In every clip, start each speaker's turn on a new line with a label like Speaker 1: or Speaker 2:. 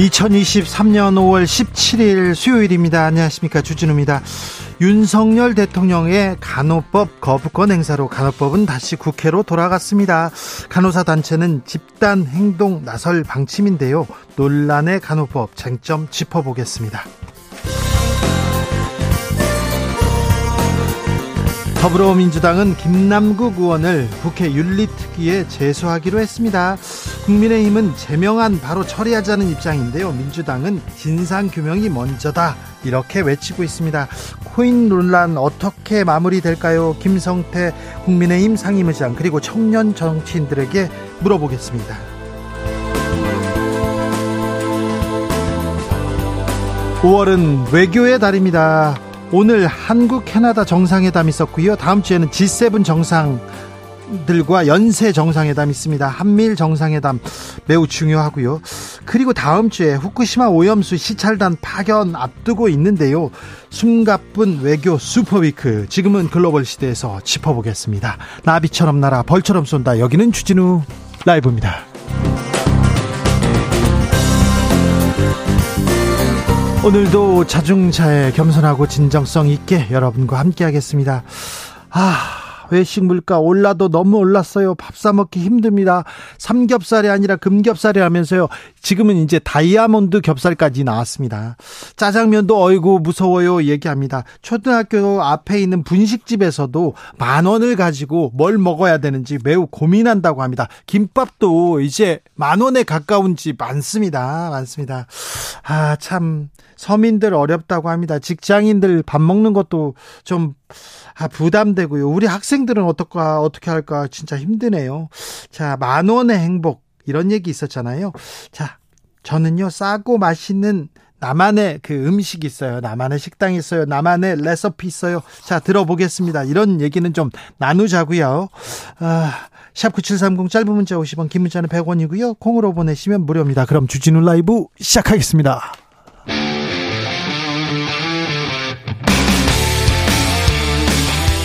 Speaker 1: 2023년 5월 17일 수요일입니다. 안녕하십니까. 주진우입니다. 윤석열 대통령의 간호법 거부권 행사로 간호법은 다시 국회로 돌아갔습니다. 간호사 단체는 집단 행동 나설 방침인데요. 논란의 간호법 쟁점 짚어보겠습니다. 더불어민주당은 김남국 의원을 국회 윤리특위에 제소하기로 했습니다. 국민의힘은 제명안 바로 처리하자는 입장인데요. 민주당은 진상규명이 먼저다. 이렇게 외치고 있습니다. 코인 논란 어떻게 마무리될까요? 김성태 국민의힘 상임의장 그리고 청년 정치인들에게 물어보겠습니다. (5월은) 외교의 달입니다. 오늘 한국 캐나다 정상회담 있었고요. 다음 주에는 G7 정상들과 연쇄 정상회담 있습니다. 한미일 정상회담 매우 중요하고요. 그리고 다음 주에 후쿠시마 오염수 시찰단 파견 앞두고 있는데요. 숨가쁜 외교 super week 지금은 글로벌 시대에서 짚어보겠습니다. 나비처럼 날아 벌처럼 쏜다. 여기는 주진우 라이브입니다. 오늘도 자중차에 겸손하고 진정성 있게 여러분과 함께 하겠습니다. 아, 외식 물가 올라도 너무 올랐어요. 밥 사 먹기 힘듭니다. 삼겹살이 아니라 금겹살이 라면서요. 지금은 이제 다이아몬드 겹살까지 나왔습니다. 짜장면도 어이구 무서워요 얘기합니다. 초등학교 앞에 있는 분식집에서도 만 원을 가지고 뭘 먹어야 되는지 매우 고민한다고 합니다. 김밥도 이제 만 원에 가까운 집 많습니다. 많습니다. 아, 참 서민들 어렵다고 합니다. 직장인들 밥 먹는 것도 좀 아, 부담되고요. 우리 학생들은 어떨까, 어떻게 할까, 진짜 힘드네요. 자, 만 원의 행복, 이런 얘기 있었잖아요. 자, 저는요, 싸고 맛있는 나만의 그 음식 있어요. 나만의 식당 있어요. 나만의 레시피 있어요. 자, 들어보겠습니다. 이런 얘기는 좀 나누자고요. 아, 샵9730 짧은 문자 50원, 긴 문자는 100원이고요. 콩으로 보내시면 무료입니다. 그럼 주진우 라이브 시작하겠습니다.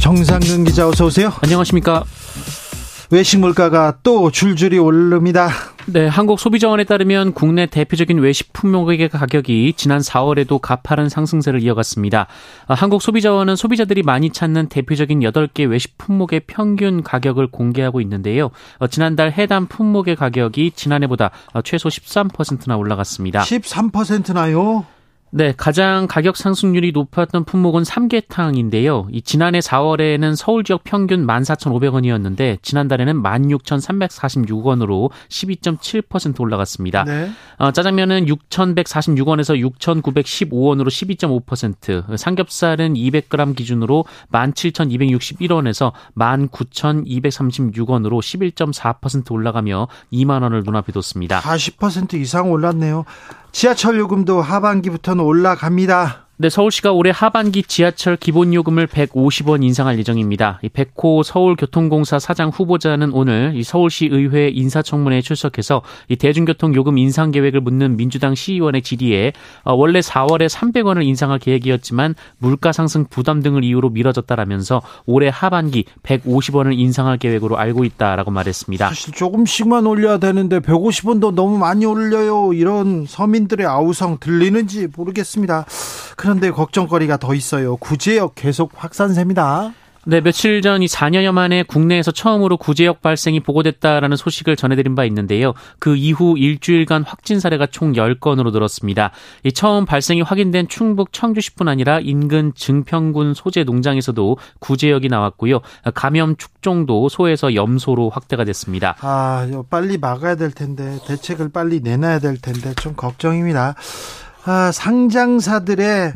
Speaker 1: 정상근 기자 어서 오세요.
Speaker 2: 안녕하십니까.
Speaker 1: 외식 물가가 또 줄줄이 오릅니다.
Speaker 2: 네, 한국 소비자원에 따르면 국내 대표적인 외식 품목의 가격이 지난 4월에도 가파른 상승세를 이어갔습니다. 아, 한국 소비자원은 소비자들이 많이 찾는 대표적인 8개 외식 품목의 평균 가격을 공개하고 있는데요. 어, 지난달 해당 품목의 가격이 지난해보다 최소 13%나 올라갔습니다.
Speaker 1: 13%나요?
Speaker 2: 네, 가장 가격 상승률이 높았던 품목은 삼계탕인데요. 이 지난해 4월에는 서울 지역 평균 14,500원이었는데 지난달에는 16,346원으로 12.7% 올라갔습니다. 네. 어, 짜장면은 6,146원에서 6,915원으로 12.5%, 삼겹살은 200g 기준으로 17,261원에서 19,236원으로 11.4% 올라가며 2만 원을 눈앞에 뒀습니다.
Speaker 1: 40% 이상 올랐네요. 지하철 요금도 하반기부터는 올라갑니다.
Speaker 2: 네, 서울시가 올해 하반기 지하철 기본 요금을 150원 인상할 예정입니다. 이 백호 서울교통공사 사장 후보자는 오늘 이 서울시 의회 인사청문회에 출석해서 이 대중교통 요금 인상 계획을 묻는 민주당 시의원의 질의에 어, 원래 4월에 300원을 인상할 계획이었지만 물가 상승 부담 등을 이유로 미뤄졌다라면서 올해 하반기 150원을 인상할 계획으로 알고 있다라고 말했습니다.
Speaker 1: 사실 조금씩만 올려야 되는데 150원도 너무 많이 올려요. 이런 서민들의 아우성 들리는지 모르겠습니다. 그런데 걱정거리가 더 있어요. 구제역 계속 확산세입니다.
Speaker 2: 네, 며칠 전 이 4년여 만에 국내에서 처음으로 구제역 발생이 보고됐다라는 소식을 전해드린 바 있는데요. 그 이후 일주일간 확진 사례가 총 10건으로 늘었습니다. 이 처음 발생이 확인된 충북 청주시뿐 아니라 인근 증평군 소재 농장에서도 구제역이 나왔고요. 감염 축종도 소에서 염소로 확대가 됐습니다.
Speaker 1: 아, 빨리 막아야 될 텐데 대책을 빨리 내놔야 될 텐데 좀 걱정입니다. 아, 상장사들의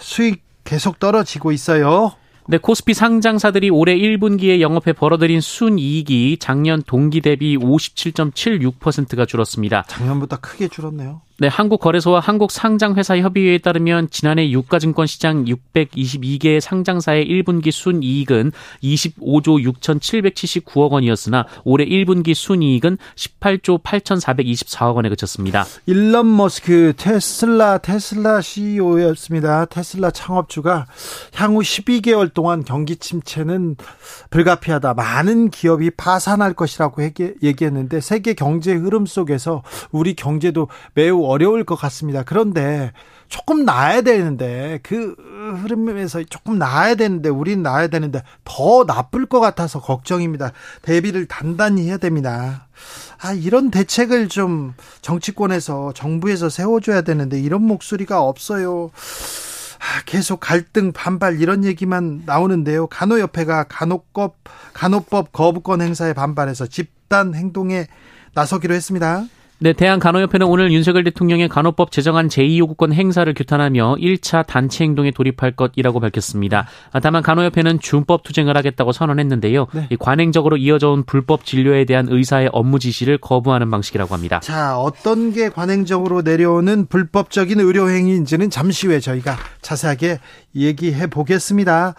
Speaker 1: 수익 계속 떨어지고 있어요.
Speaker 2: 네, 코스피 상장사들이 올해 1분기에 영업해 벌어들인 순이익이 작년 동기 대비 57.76%가 줄었습니다.
Speaker 1: 작년보다 크게 줄었네요.
Speaker 2: 네, 한국거래소와 한국상장회사협의회에 따르면 지난해 유가증권 시장 622개 상장사의 1분기 순이익은 25조 6,779억 원이었으나 올해 1분기 순이익은 18조 8,424억 원에 그쳤습니다.
Speaker 1: 일론 머스크 테슬라 테슬라 CEO였습니다. 테슬라 창업주가 향후 12개월 동안 경기 침체는 불가피하다. 많은 기업이 파산할 것이라고 얘기했는데 세계 경제 흐름 속에서 우리 경제도 매우 어려울 것 같습니다. 그런데 조금 나아야 되는데 그 흐름에서 조금 나아야 되는데 우린 나아야 되는데 더 나쁠 것 같아서 걱정입니다. 대비를 단단히 해야 됩니다. 아, 이런 대책을 좀 정치권에서 정부에서 세워줘야 되는데 이런 목소리가 없어요. 아, 계속 갈등, 반발 이런 얘기만 나오는데요. 간호협회가 간호법, 간호법 거부권 행사에 반발해서 집단 행동에 나서기로 했습니다.
Speaker 2: 네, 대한간호협회는 오늘 윤석열 대통령의 간호법 제정안 제2요구권 행사를 규탄하며 1차 단체 행동에 돌입할 것이라고 밝혔습니다. 다만 간호협회는 준법 투쟁을 하겠다고 선언했는데요. 네. 관행적으로 이어져 온 불법 진료에 대한 의사의 업무 지시를 거부하는 방식이라고 합니다.
Speaker 1: 자, 어떤 게 관행적으로 내려오는 불법적인 의료 행위인지는 잠시 후에 저희가 자세하게 얘기해 보겠습니다.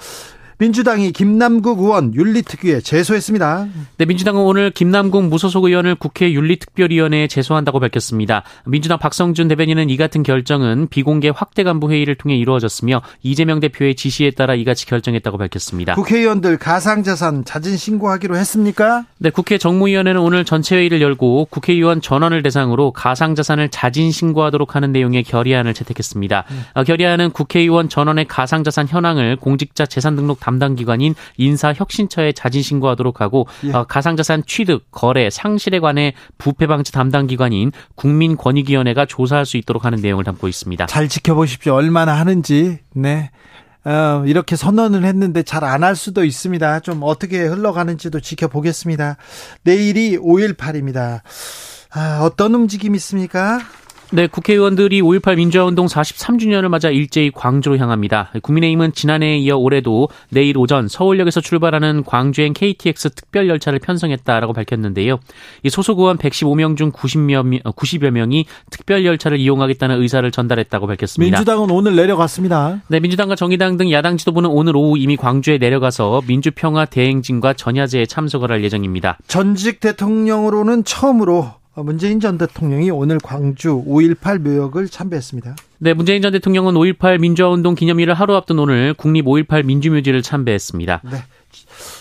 Speaker 1: 민주당이 김남국 의원 윤리특위에 제소했습니다.
Speaker 2: 네, 민주당은 오늘 김남국 무소속 의원을 국회 윤리특별위원회에 제소한다고 밝혔습니다. 민주당 박성준 대변인은 이 같은 결정은 비공개 확대 간부 회의를 통해 이루어졌으며 이재명 대표의 지시에 따라 이같이 결정했다고 밝혔습니다.
Speaker 1: 국회의원들 가상자산 자진 신고하기로 했습니까?
Speaker 2: 네, 국회 정무위원회는 오늘 전체 회의를 열고 국회의원 전원을 대상으로 가상자산을 자진 신고하도록 하는 내용의 결의안을 채택했습니다. 음. 결의안은 국회의원 전원의 가상자산 현황을 공직자 재산 등록 담당 기관인 인사혁신처에 자진 신고하도록 하고 예. 어, 가상자산 취득, 거래, 상실에 관해 부패 방지 담당 기관인 국민권익위원회가 조사할 수 있도록 하는 내용을 담고 있습니다.
Speaker 1: 잘 지켜보십시오. 얼마나 하는지. 네. 어, 이렇게 선언을 했는데 잘 안 할 수도 있습니다. 좀 어떻게 흘러가는지도 지켜보겠습니다. 내일이 5.18입니다. 아, 어떤 움직임 있습니까?
Speaker 2: 네, 국회의원들이 5.18 민주화운동 43주년을 맞아 일제히 광주로 향합니다. 국민의힘은 지난해에 이어 올해도 내일 오전 서울역에서 출발하는 광주행 KTX 특별 열차를 편성했다라고 밝혔는데요. 이 소속 의원 115명 중 90여, 90여 명이 특별 열차를 이용하겠다는 의사를 전달했다고 밝혔습니다.
Speaker 1: 민주당은 오늘 내려갔습니다.
Speaker 2: 네, 민주당과 정의당 등 야당 지도부는 오늘 오후 이미 광주에 내려가서 민주평화 대행진과 전야제에 참석을 할 예정입니다.
Speaker 1: 전직 대통령으로는 처음으로 문재인 전 대통령이 오늘 광주 5.18 묘역을 참배했습니다.
Speaker 2: 네, 문재인 전 대통령은 5.18 민주화운동 기념일을 하루 앞둔 오늘 국립 5.18 민주묘지를 참배했습니다. 네.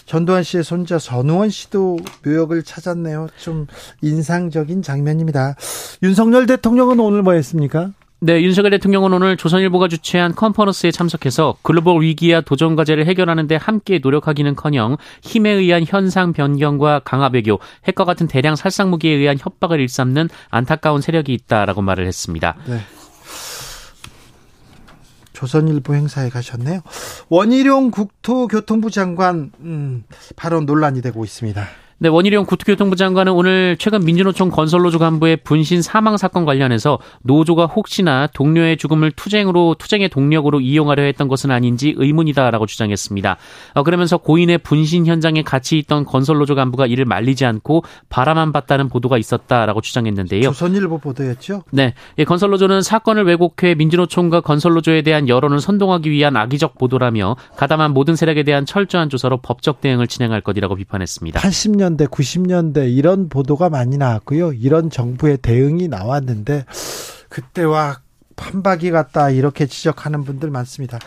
Speaker 1: 전두환 씨의 손자 전우원 씨도 묘역을 찾았네요. 좀 인상적인 장면입니다. 윤석열 대통령은 오늘 뭐 했습니까?
Speaker 2: 네, 윤석열 대통령은 오늘 조선일보가 주최한 컨퍼런스에 참석해서 글로벌 위기와 도전 과제를 해결하는 데 함께 노력하기는커녕 힘에 의한 현상 변경과 강화 외교, 핵과 같은 대량 살상 무기에 의한 협박을 일삼는 안타까운 세력이 있다라고 말을 했습니다. 네.
Speaker 1: 조선일보 행사에 가셨네요. 원희룡 국토교통부 장관 음, 발언 논란이 되고 있습니다.
Speaker 2: 네, 원희룡 국토교통부 장관은 오늘 최근 민주노총 건설노조 간부의 분신 사망 사건 관련해서 노조가 혹시나 동료의 죽음을 투쟁으로 투쟁의 동력으로 이용하려 했던 것은 아닌지 의문이다라고 주장했습니다. 어, 그러면서 고인의 분신 현장에 같이 있던 건설노조 간부가 이를 말리지 않고 바라만 봤다는 보도가 있었다라고 주장했는데요.
Speaker 1: 조선일보 보도였죠?
Speaker 2: 네, 예, 건설노조는 사건을 왜곡해 민주노총과 건설노조에 대한 여론을 선동하기 위한 악의적 보도라며 가담한 모든 세력에 대한 철저한 조사로 법적 대응을 진행할 것이라고 비판했습니다.
Speaker 1: 80년 80년대, 90년대 이런 보도가 많이 나왔고요. 이런 정부의 대응이 나왔는데 그때와 판박이 같다 이렇게 지적하는 분들 많습니다.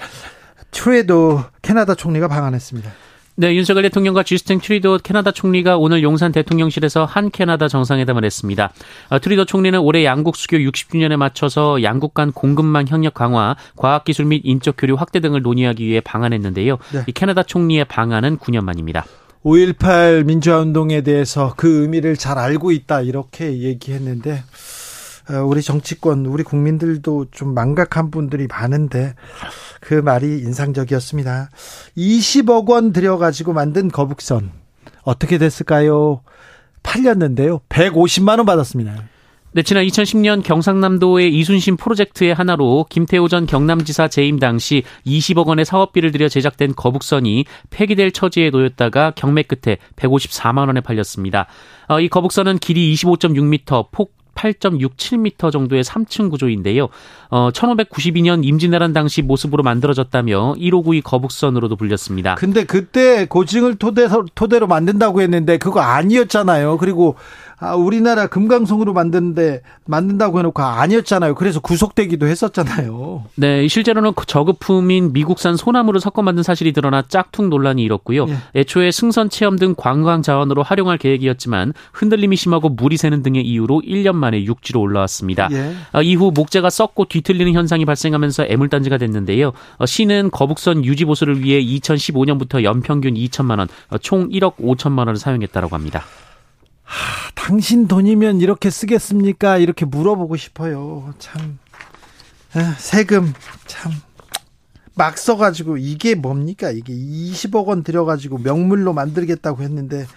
Speaker 1: 트뤼도 캐나다 총리가 방한했습니다.
Speaker 2: 네, 윤석열 대통령과 쥐스탱 트뤼도 캐나다 총리가 오늘 용산 대통령실에서 한 캐나다 정상회담을 했습니다. 어, 트뤼도 총리는 올해 양국 수교 60주년에 맞춰서 양국 간 공급망 협력 강화, 과학기술 및 인적 교류 확대 등을 논의하기 위해 방한했는데요. 네. 이 캐나다 총리의 방한은 9년 만입니다.
Speaker 1: 5.18 민주화 운동에 대해서 그 의미를 잘 알고 있다 이렇게 얘기했는데 어, 우리 정치권, 우리 국민들도 좀 망각한 분들이 많은데 그 말이 인상적이었습니다. 20억 원 들여가지고 만든 거북선 어떻게 됐을까요? 팔렸는데요. 150만 원 받았습니다.
Speaker 2: 네, 지난 2010년 경상남도의 이순신 프로젝트의 하나로 김태호 전 경남지사 재임 당시 20억 원의 사업비를 들여 제작된 거북선이 폐기될 처지에 놓였다가 경매 끝에 154만 원에 팔렸습니다. 어, 이 거북선은 길이 25.6m, 폭 8.67m 정도의 3층 구조인데요. 어, 1592년 임진왜란 당시 모습으로 만들어졌다며 1592 거북선으로도 불렸습니다.
Speaker 1: 근데 그때 고증을 토대로, 토대로 만든다고 했는데 그거 아니었잖아요. 그리고 아, 우리나라 금강송으로 만드는데 만든다고 해놓고 아니었잖아요. 그래서 구속되기도 했었잖아요.
Speaker 2: 네, 실제로는 그 저급품인 미국산 소나무를 섞어 만든 사실이 드러나 짝퉁 논란이 일었고요. 예. 애초에 승선 체험 등 관광 자원으로 활용할 계획이었지만 흔들림이 심하고 물이 새는 등의 이유로 1년 만에 육지로 올라왔습니다. 예. 아, 이후 목재가 썩고 뒤틀리는 현상이 발생하면서 애물단지가 됐는데요. 어, 시는 거북선 유지 보수를 위해 2015년부터 연평균 2천만 원, 어, 총 1억 5천만 원을 사용했다고 합니다.
Speaker 1: 하, 당신 돈이면 이렇게 쓰겠습니까? 이렇게 물어보고 싶어요. 참 아, 세금 참. 막 써가지고 이게 뭡니까? 이게 20억 원 들여가지고 명물로 만들겠다고 했는데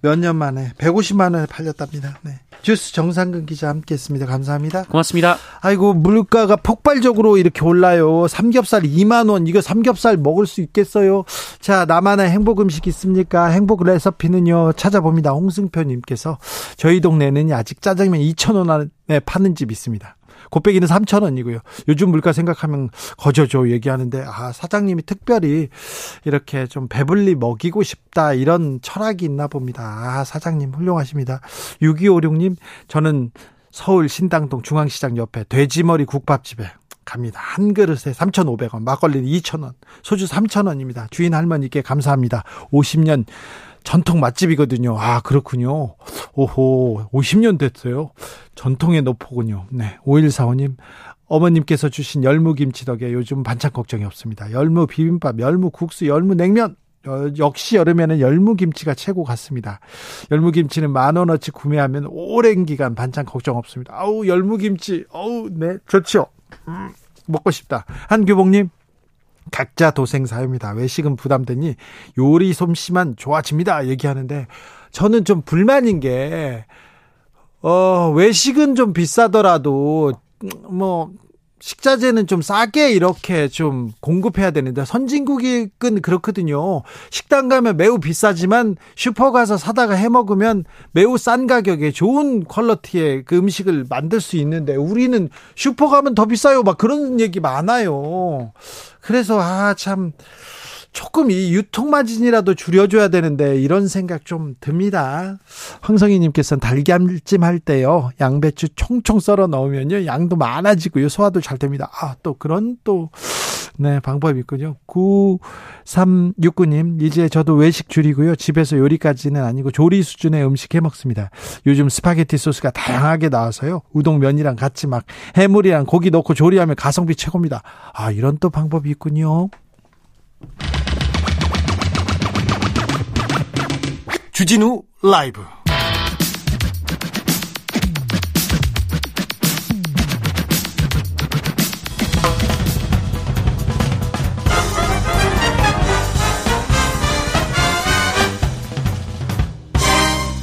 Speaker 1: 몇 년 만에 150만 원에 팔렸답니다. 네. 주스 정상근 기자 함께했습니다. 감사합니다.
Speaker 2: 고맙습니다.
Speaker 1: 아이고 물가가 폭발적으로 이렇게 올라요. 삼겹살 2만 원 이거 삼겹살 먹을 수 있겠어요? 자 나만의 행복 음식 있습니까? 행복 레시피는요 찾아봅니다. 홍승표님께서 저희 동네는 아직 짜장면 2천 원에 파는 집 있습니다. 곱빼기는 3천 원이고요. 요즘 물가 생각하면 거저죠 얘기하는데 아 사장님이 특별히 이렇게 좀 배불리 먹이고 싶다 이런 철학이 있나 봅니다. 아 사장님 훌륭하십니다. 6256님 저는 서울 신당동 중앙시장 옆에 돼지머리 국밥집에 갑니다. 한 그릇에 3,500원, 막걸리는 2,000원, 소주 3,000원입니다. 주인 할머니께 감사합니다. 50년 전통 맛집이거든요. 아, 그렇군요. 오호, 50년 됐어요. 전통의 노포군요. 네. 5145님, 어머님께서 주신 열무김치 덕에 요즘 반찬 걱정이 없습니다. 열무 비빔밥, 열무 국수, 열무 냉면. 어, 역시 여름에는 열무김치가 최고 같습니다. 열무김치는 만 원어치 구매하면 오랜 기간 반찬 걱정 없습니다. 아우 열무김치, 어우 네 좋죠. 음, 먹고 싶다. 한규봉님 각자 도생 사유입니다. 외식은 부담되니 요리 솜씨만 좋아집니다. 얘기하는데 저는 좀 불만인 게 어, 외식은 좀 비싸더라도 뭐 식자재는 좀 싸게 이렇게 좀 공급해야 되는데 선진국은 그렇거든요. 식당 가면 매우 비싸지만 슈퍼 가서 사다가 해 먹으면 매우 싼 가격에 좋은 퀄러티의 그 음식을 만들 수 있는데 우리는 슈퍼 가면 더 비싸요. 막 그런 얘기 많아요. 그래서 아 참 조금 이 유통 마진이라도 줄여줘야 되는데 이런 생각 좀 듭니다. 황성희님께서는 달걀찜 할 때요 양배추 총총 썰어 넣으면요 양도 많아지고요 소화도 잘 됩니다. 아 또 그런 또 네, 방법이 있군요. 9369님, 이제 저도 외식 줄이고요. 집에서 요리까지는 아니고 조리 수준의 음식 해 먹습니다. 요즘 스파게티 소스가 다양하게 나와서요. 우동면이랑 같이 막 해물이랑 고기 넣고 조리하면 가성비 최고입니다. 아, 이런 또 방법이 있군요. 주진우 라이브.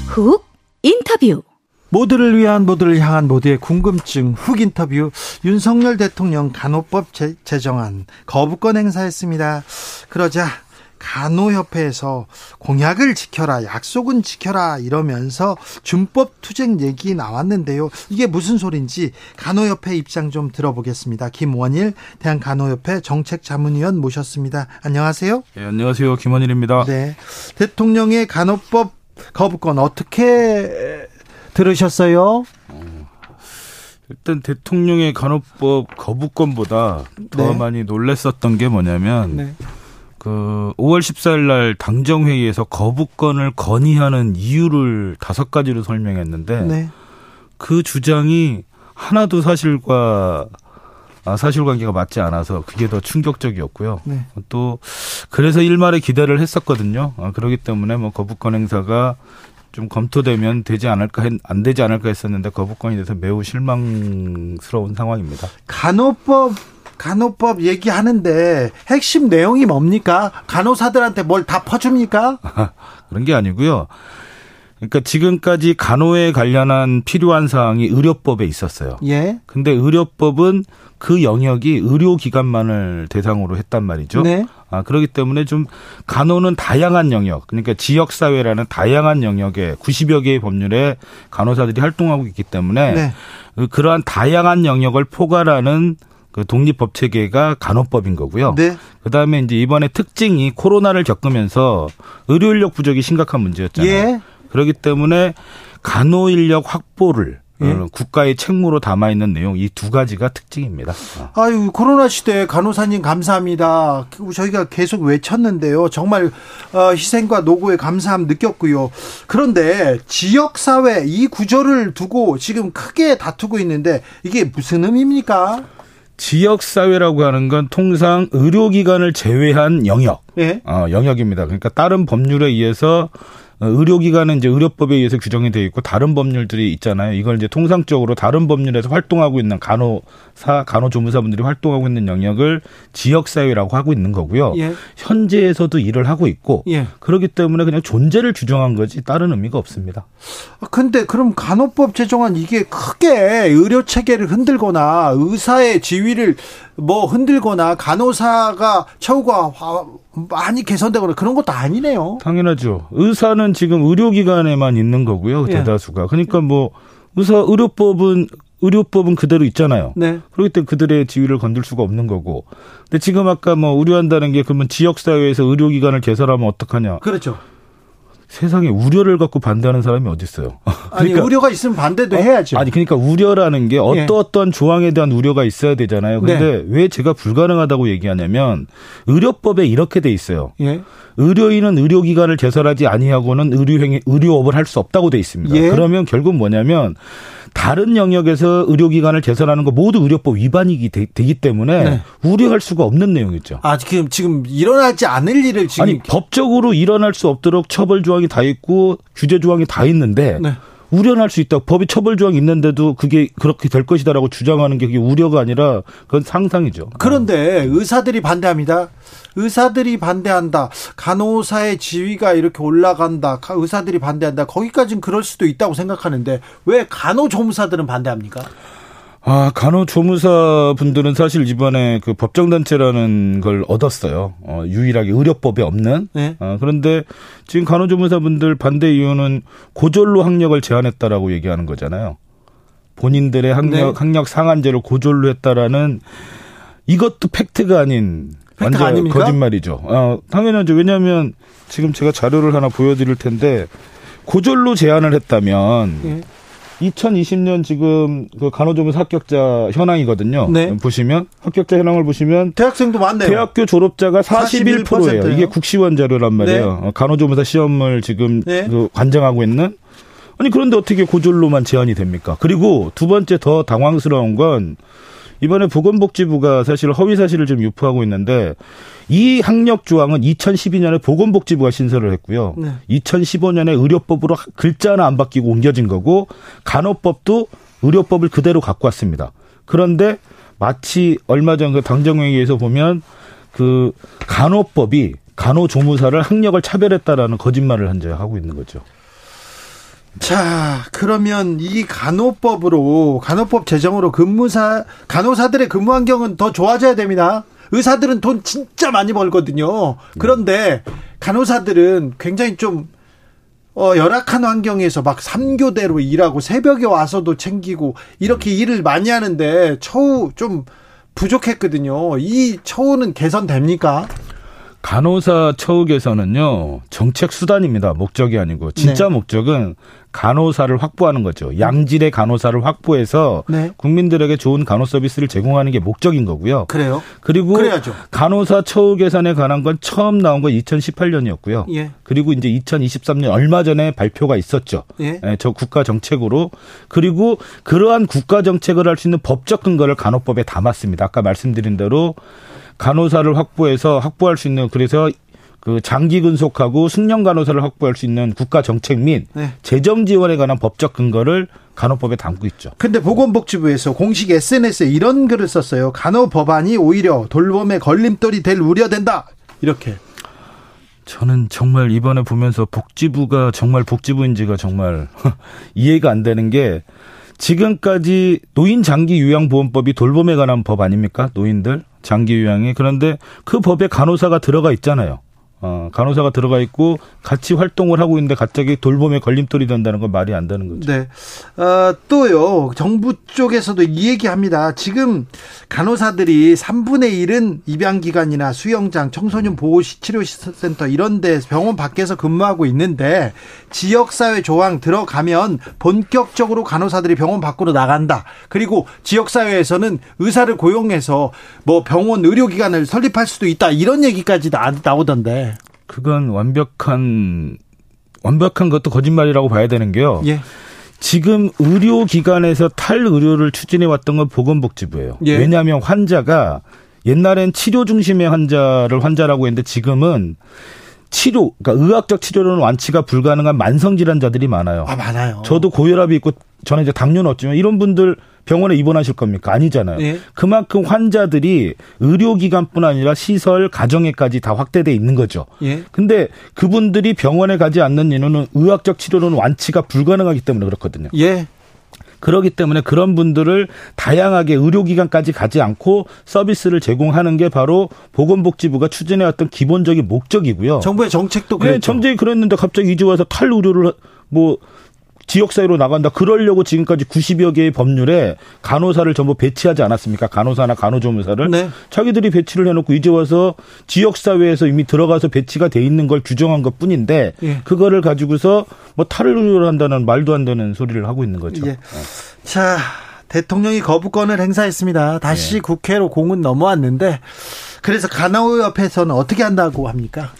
Speaker 3: 훅 인터뷰.
Speaker 1: 모두를 위한 모두를 향한 모두의 궁금증 훅 인터뷰. 윤석열 대통령 간호법 제, 제정안 거부권 행사했습니다. 그러자 간호협회에서 공약을 지켜라, 약속은 지켜라 이러면서 준법 투쟁 얘기 나왔는데요. 이게 무슨 소린지 간호협회 입장 좀 들어보겠습니다. 김원일 대한간호협회 정책자문위원 모셨습니다. 안녕하세요.
Speaker 4: 네, 안녕하세요. 김원일입니다.
Speaker 1: 네. 대통령의 간호법 거부권 어떻게 들으셨어요?
Speaker 4: 일단 대통령의 간호법 거부권보다 더 네. 많이 놀랬었던 게 뭐냐면 네. 그 5월 14일 날 당정 회의에서 거부권을 건의하는 이유를 다섯 가지로 설명했는데
Speaker 1: 네.
Speaker 4: 그 주장이 하나도 사실과 아, 사실관계가 맞지 않아서 그게 더 충격적이었고요.
Speaker 1: 네.
Speaker 4: 또 그래서 일말의 기대를 했었거든요. 아, 그렇기 때문에 뭐 거부권 행사가 좀 검토되면 되지 않을까 했- 안 되지 않을까 했었는데 거부권이 돼서 매우 실망스러운 상황입니다.
Speaker 1: 간호법 간호법 얘기하는데 핵심 내용이 뭡니까? 간호사들한테 뭘 다 퍼줍니까?
Speaker 4: 그런 게 아니고요. 그러니까 지금까지 간호에 관련한 필요한 사항이 의료법에 있었어요.
Speaker 1: 예.
Speaker 4: 근데 의료법은 그 영역이 의료기관만을 대상으로 했단 말이죠.
Speaker 1: 네.
Speaker 4: 아, 그렇기 때문에 좀 간호는 다양한 영역, 그러니까 지역사회라는 다양한 영역에 90여 개의 법률에 간호사들이 활동하고 있기 때문에
Speaker 1: 네.
Speaker 4: 그- 그러한 다양한 영역을 포괄하는 그 독립법 체계가 간호법인 거고요.
Speaker 1: 네.
Speaker 4: 그다음에 이제 이번에 특징이 코로나를 겪으면서 의료 인력 부족이 심각한 문제였잖아요.
Speaker 1: 예.
Speaker 4: 그렇기 때문에 간호 인력 확보를
Speaker 1: 예.
Speaker 4: 어, 국가의 책무로 담아 있는 내용 이 두 가지가 특징입니다. 어.
Speaker 1: 아유 코로나 시대 간호사님 감사합니다. 저희가 계속 외쳤는데요. 정말 어, 희생과 노고에 감사함 느꼈고요. 그런데 지역 사회 이 구조를 두고 지금 크게 다투고 있는데 이게 무슨 의미입니까?
Speaker 4: 지역 사회라고 하는 건 통상 의료기관을 제외한 영역,
Speaker 1: 예.
Speaker 4: 어, 영역입니다. 그러니까 다른 법률에 의해서 어, 의료기관은 이제 의료법에 의해서 규정이 되어 있고 다른 법률들이 있잖아요. 이걸 이제 통상적으로 다른 법률에서 활동하고 있는 간호사, 간호조무사분들이 활동하고 있는 영역을 지역사회라고 하고 있는 거고요.
Speaker 1: 예.
Speaker 4: 현재에서도 일을 하고 있고
Speaker 1: 예.
Speaker 4: 그렇기 때문에 그냥 존재를 규정한 거지 다른 의미가 없습니다.
Speaker 1: 근데 그럼 간호법 제정안 이게 크게 의료 체계를 흔들거나 의사의 지위를 뭐 흔들거나 간호사가 처우가 화- 많이 개선되거나 그런 것도 아니네요.
Speaker 4: 당연하죠. 의사는 지금 의료기관에만 있는 거고요.
Speaker 1: 예.
Speaker 4: 대다수가. 그러니까 뭐 의사 의료법은 의료법은 그대로 있잖아요.
Speaker 1: 네.
Speaker 4: 그렇기 때문에 그들의 지위를 건들 수가 없는 거고. 근데 지금 아까 뭐 우려한다는 게 그러면 지역 사회에서 의료기관을 개설하면 어떡하냐.
Speaker 1: 그렇죠.
Speaker 4: 세상에 우려를 갖고 반대하는 사람이 어디 있어요.
Speaker 1: 아니 우려가 있으면 반대도 해야죠.
Speaker 4: 아니 그러니까 우려라는 게
Speaker 1: 예.
Speaker 4: 어떠 어떠한 조항에 대한 우려가 있어야 되잖아요. 근데 왜 제가 불가능하다고 얘기하냐면 의료법에 이렇게 돼 있어요.
Speaker 1: 예.
Speaker 4: 의료인은 의료기관을 개설하지 아니하고는 의료행위, 의료업을 할 수 없다고 돼 있습니다.
Speaker 1: 예.
Speaker 4: 그러면 결국 뭐냐면 다른 영역에서 의료기관을 개설하는 거 모두 의료법 위반이기 되, 기 때문에
Speaker 1: 네.
Speaker 4: 우려할 수가 없는 내용이죠.
Speaker 1: 아 지금 지금 일어나지 않을 일을 지금
Speaker 4: 아니 법적으로 일어날 수 없도록 처벌 조항 이 다 있고 규제 조항이 다 있는데
Speaker 1: 네.
Speaker 4: 우려할 수 있다. 법이 처벌 조항이 있는데도 그게 그렇게 될 것이다라고 주장하는 게 그게 우려가 아니라 그건 상상이죠.
Speaker 1: 그런데 의사들이 반대합니다. 의사들이 반대한다. 간호사의 지위가 이렇게 올라간다. 가- 의사들이 반대한다. 거기까지는 그럴 수도 있다고 생각하는데 왜 간호조무사들은 반대합니까?
Speaker 4: 아, 간호조무사 분들은 사실 이번에 그 법정단체라는 걸 얻었어요. 어, 유일하게 의료법에 없는.
Speaker 1: 네.
Speaker 4: 어, 그런데 지금 간호조무사 분들 반대 이유는 고졸로 학력을 제한했다라고 얘기하는 거잖아요. 본인들의 학력,
Speaker 1: 네.
Speaker 4: 학력 상한제를 고졸로 했다라는 이것도 팩트가 아닌
Speaker 1: 팩트가
Speaker 4: 완전
Speaker 1: 아닙니까?
Speaker 4: 거짓말이죠. 어, 당연하죠. 왜냐하면 지금 제가 자료를 하나 보여드릴 텐데 고졸로 제한을 했다면
Speaker 1: 예.
Speaker 4: 2020년 지금 그 간호조무사 합격자 현황이거든요.
Speaker 1: 네.
Speaker 4: 보시면 합격자 현황을 보시면
Speaker 1: 대학생도 많네요.
Speaker 4: 대학교 졸업자가 41%예요.
Speaker 1: 41%예요.
Speaker 4: 이게 국시원 자료란 말이에요. 어, 간호조무사 시험을 지금
Speaker 1: 네.
Speaker 4: 그 관장하고 있는 아니 그런데 어떻게 고졸로만 제한이 됩니까? 그리고 두 번째 더 당황스러운 건 이번에 보건복지부가 사실 허위 사실을 좀 유포하고 있는데 이 학력 조항은 2012년에 보건복지부가 신설을 했고요.
Speaker 1: 네.
Speaker 4: 2015년에 의료법으로 글자 하나 안 바뀌고 옮겨진 거고 간호법도 의료법을 그대로 갖고 왔습니다. 그런데 마치 얼마 전그 당정회의에서 보면 그 간호법이 간호조무사를 학력을 차별했다라는 거짓말을 현재 하고 있는 거죠.
Speaker 1: 자, 그러면 이 간호법으로 간호법 제정으로 근무사 간호사들의 근무 환경은 더 좋아져야 됩니다. 의사들은 돈 진짜 많이 벌거든요. 그런데 간호사들은 굉장히 좀 어, 열악한 환경에서 막 3교대로 일하고 새벽에 와서도 챙기고 이렇게 일을 많이 하는데 처우 좀 부족했거든요. 이 처우는 개선됩니까?
Speaker 4: 간호사 처우 개선은요 정책 수단입니다. 목적이 아니고 진짜
Speaker 1: 네.
Speaker 4: 목적은 간호사를 확보하는 거죠. 양질의 간호사를 확보해서
Speaker 1: 네.
Speaker 4: 국민들에게 좋은 간호 서비스를 제공하는 게 목적인 거고요.
Speaker 1: 그래요?
Speaker 4: 그리고
Speaker 1: 그래야죠.
Speaker 4: 간호사 처우 개선에 관한 건 처음 나온 건 2018년이었고요.
Speaker 1: 예.
Speaker 4: 그리고 이제 2023년 얼마 전에 발표가 있었죠.
Speaker 1: 예.
Speaker 4: 예, 저 국가 정책으로 그리고 그러한 국가 정책을 할 수 있는 법적 근거를 간호법에 담았습니다. 아까 말씀드린 대로 간호사를 확보해서 확보할 수 있는 그래서 그 장기 근속하고 숙련 간호사를 확보할 수 있는 국가 정책 및
Speaker 1: 네.
Speaker 4: 재정 지원에 관한 법적 근거를 간호법에 담고 있죠.
Speaker 1: 근데 보건복지부에서 공식 SNS에 이런 글을 썼어요. 간호 법안이 오히려 돌봄의 걸림돌이 될 우려된다. 이렇게.
Speaker 4: 저는 정말 이번에 보면서 복지부가 정말 복지부인지가 정말 이해가 안 되는 게 지금까지 노인 장기 요양 보험법이 돌봄에 관한 법 아닙니까? 노인들 장기 요양이 그런데 그 법에 간호사가 들어가 있잖아요. 어, 간호사가 들어가 있고 같이 활동을 하고 있는데 갑자기 돌봄에 걸림돌이 된다는 건 말이 안 되는 거죠.
Speaker 1: 네. 어, 또요, 정부 쪽에서도 이 얘기 합니다. 지금 간호사들이 3분의 1은 입양 기관이나 수영장, 청소년 보호 치료 센터 이런 데 병원 밖에서 근무하고 있는데 지역 사회 조항 들어가면 본격적으로 간호사들이 병원 밖으로 나간다. 그리고 지역 사회에서는 의사를 고용해서 뭐 병원 의료기관을 설립할 수도 있다. 이런 얘기까지 나, 나오던데.
Speaker 4: 그건 완벽한 완벽한 것도 거짓말이라고 봐야 되는 게요.
Speaker 1: 예.
Speaker 4: 지금 의료기관에서 탈의료를 추진해 왔던 건 보건복지부예요.
Speaker 1: 예.
Speaker 4: 왜냐하면 환자가 옛날엔 치료 중심의 환자를 환자라고 했는데 지금은 치료, 그러니까 의학적 치료로는 완치가 불가능한 만성 질환자들이 많아요.
Speaker 1: 아, 많아요.
Speaker 4: 저도 고혈압이 있고 저는 이제 당뇨는 없지만 이런 분들 병원에 입원하실 겁니까? 아니잖아요.
Speaker 1: 예.
Speaker 4: 그만큼 환자들이 의료기관뿐 아니라 시설, 가정에까지 다 확대돼 있는 거죠.
Speaker 1: 예.
Speaker 4: 근데 그분들이 병원에 가지 않는 이유는 의학적 치료로는 완치가 불가능하기 때문에 그렇거든요.
Speaker 1: 예.
Speaker 4: 그렇기 때문에 그런 분들을 다양하게 의료기관까지 가지 않고 서비스를 제공하는 게 바로 보건복지부가 추진해왔던 기본적인 목적이고요.
Speaker 1: 정부의 정책도
Speaker 4: 네,
Speaker 1: 그랬죠.
Speaker 4: 정책이 그랬는데 갑자기 이제 와서 탈의료를 뭐 지역사회로 나간다. 그러려고 지금까지 90여 개의 법률에 간호사를 전부 배치하지 않았습니까? 간호사나 간호조무사를.
Speaker 1: 네.
Speaker 4: 자기들이 배치를 해놓고 이제 와서 지역사회에서 이미 들어가서 배치가 돼 있는 걸 규정한 것 뿐인데
Speaker 1: 예.
Speaker 4: 그거를 가지고서 뭐 탈의료를 한다는 말도 안 되는 소리를 하고 있는 거죠.
Speaker 1: 예. 자, 대통령이 거부권을 행사했습니다. 다시 국회로 공은 넘어왔는데 그래서 간호협회에서는 어떻게 한다고 합니까?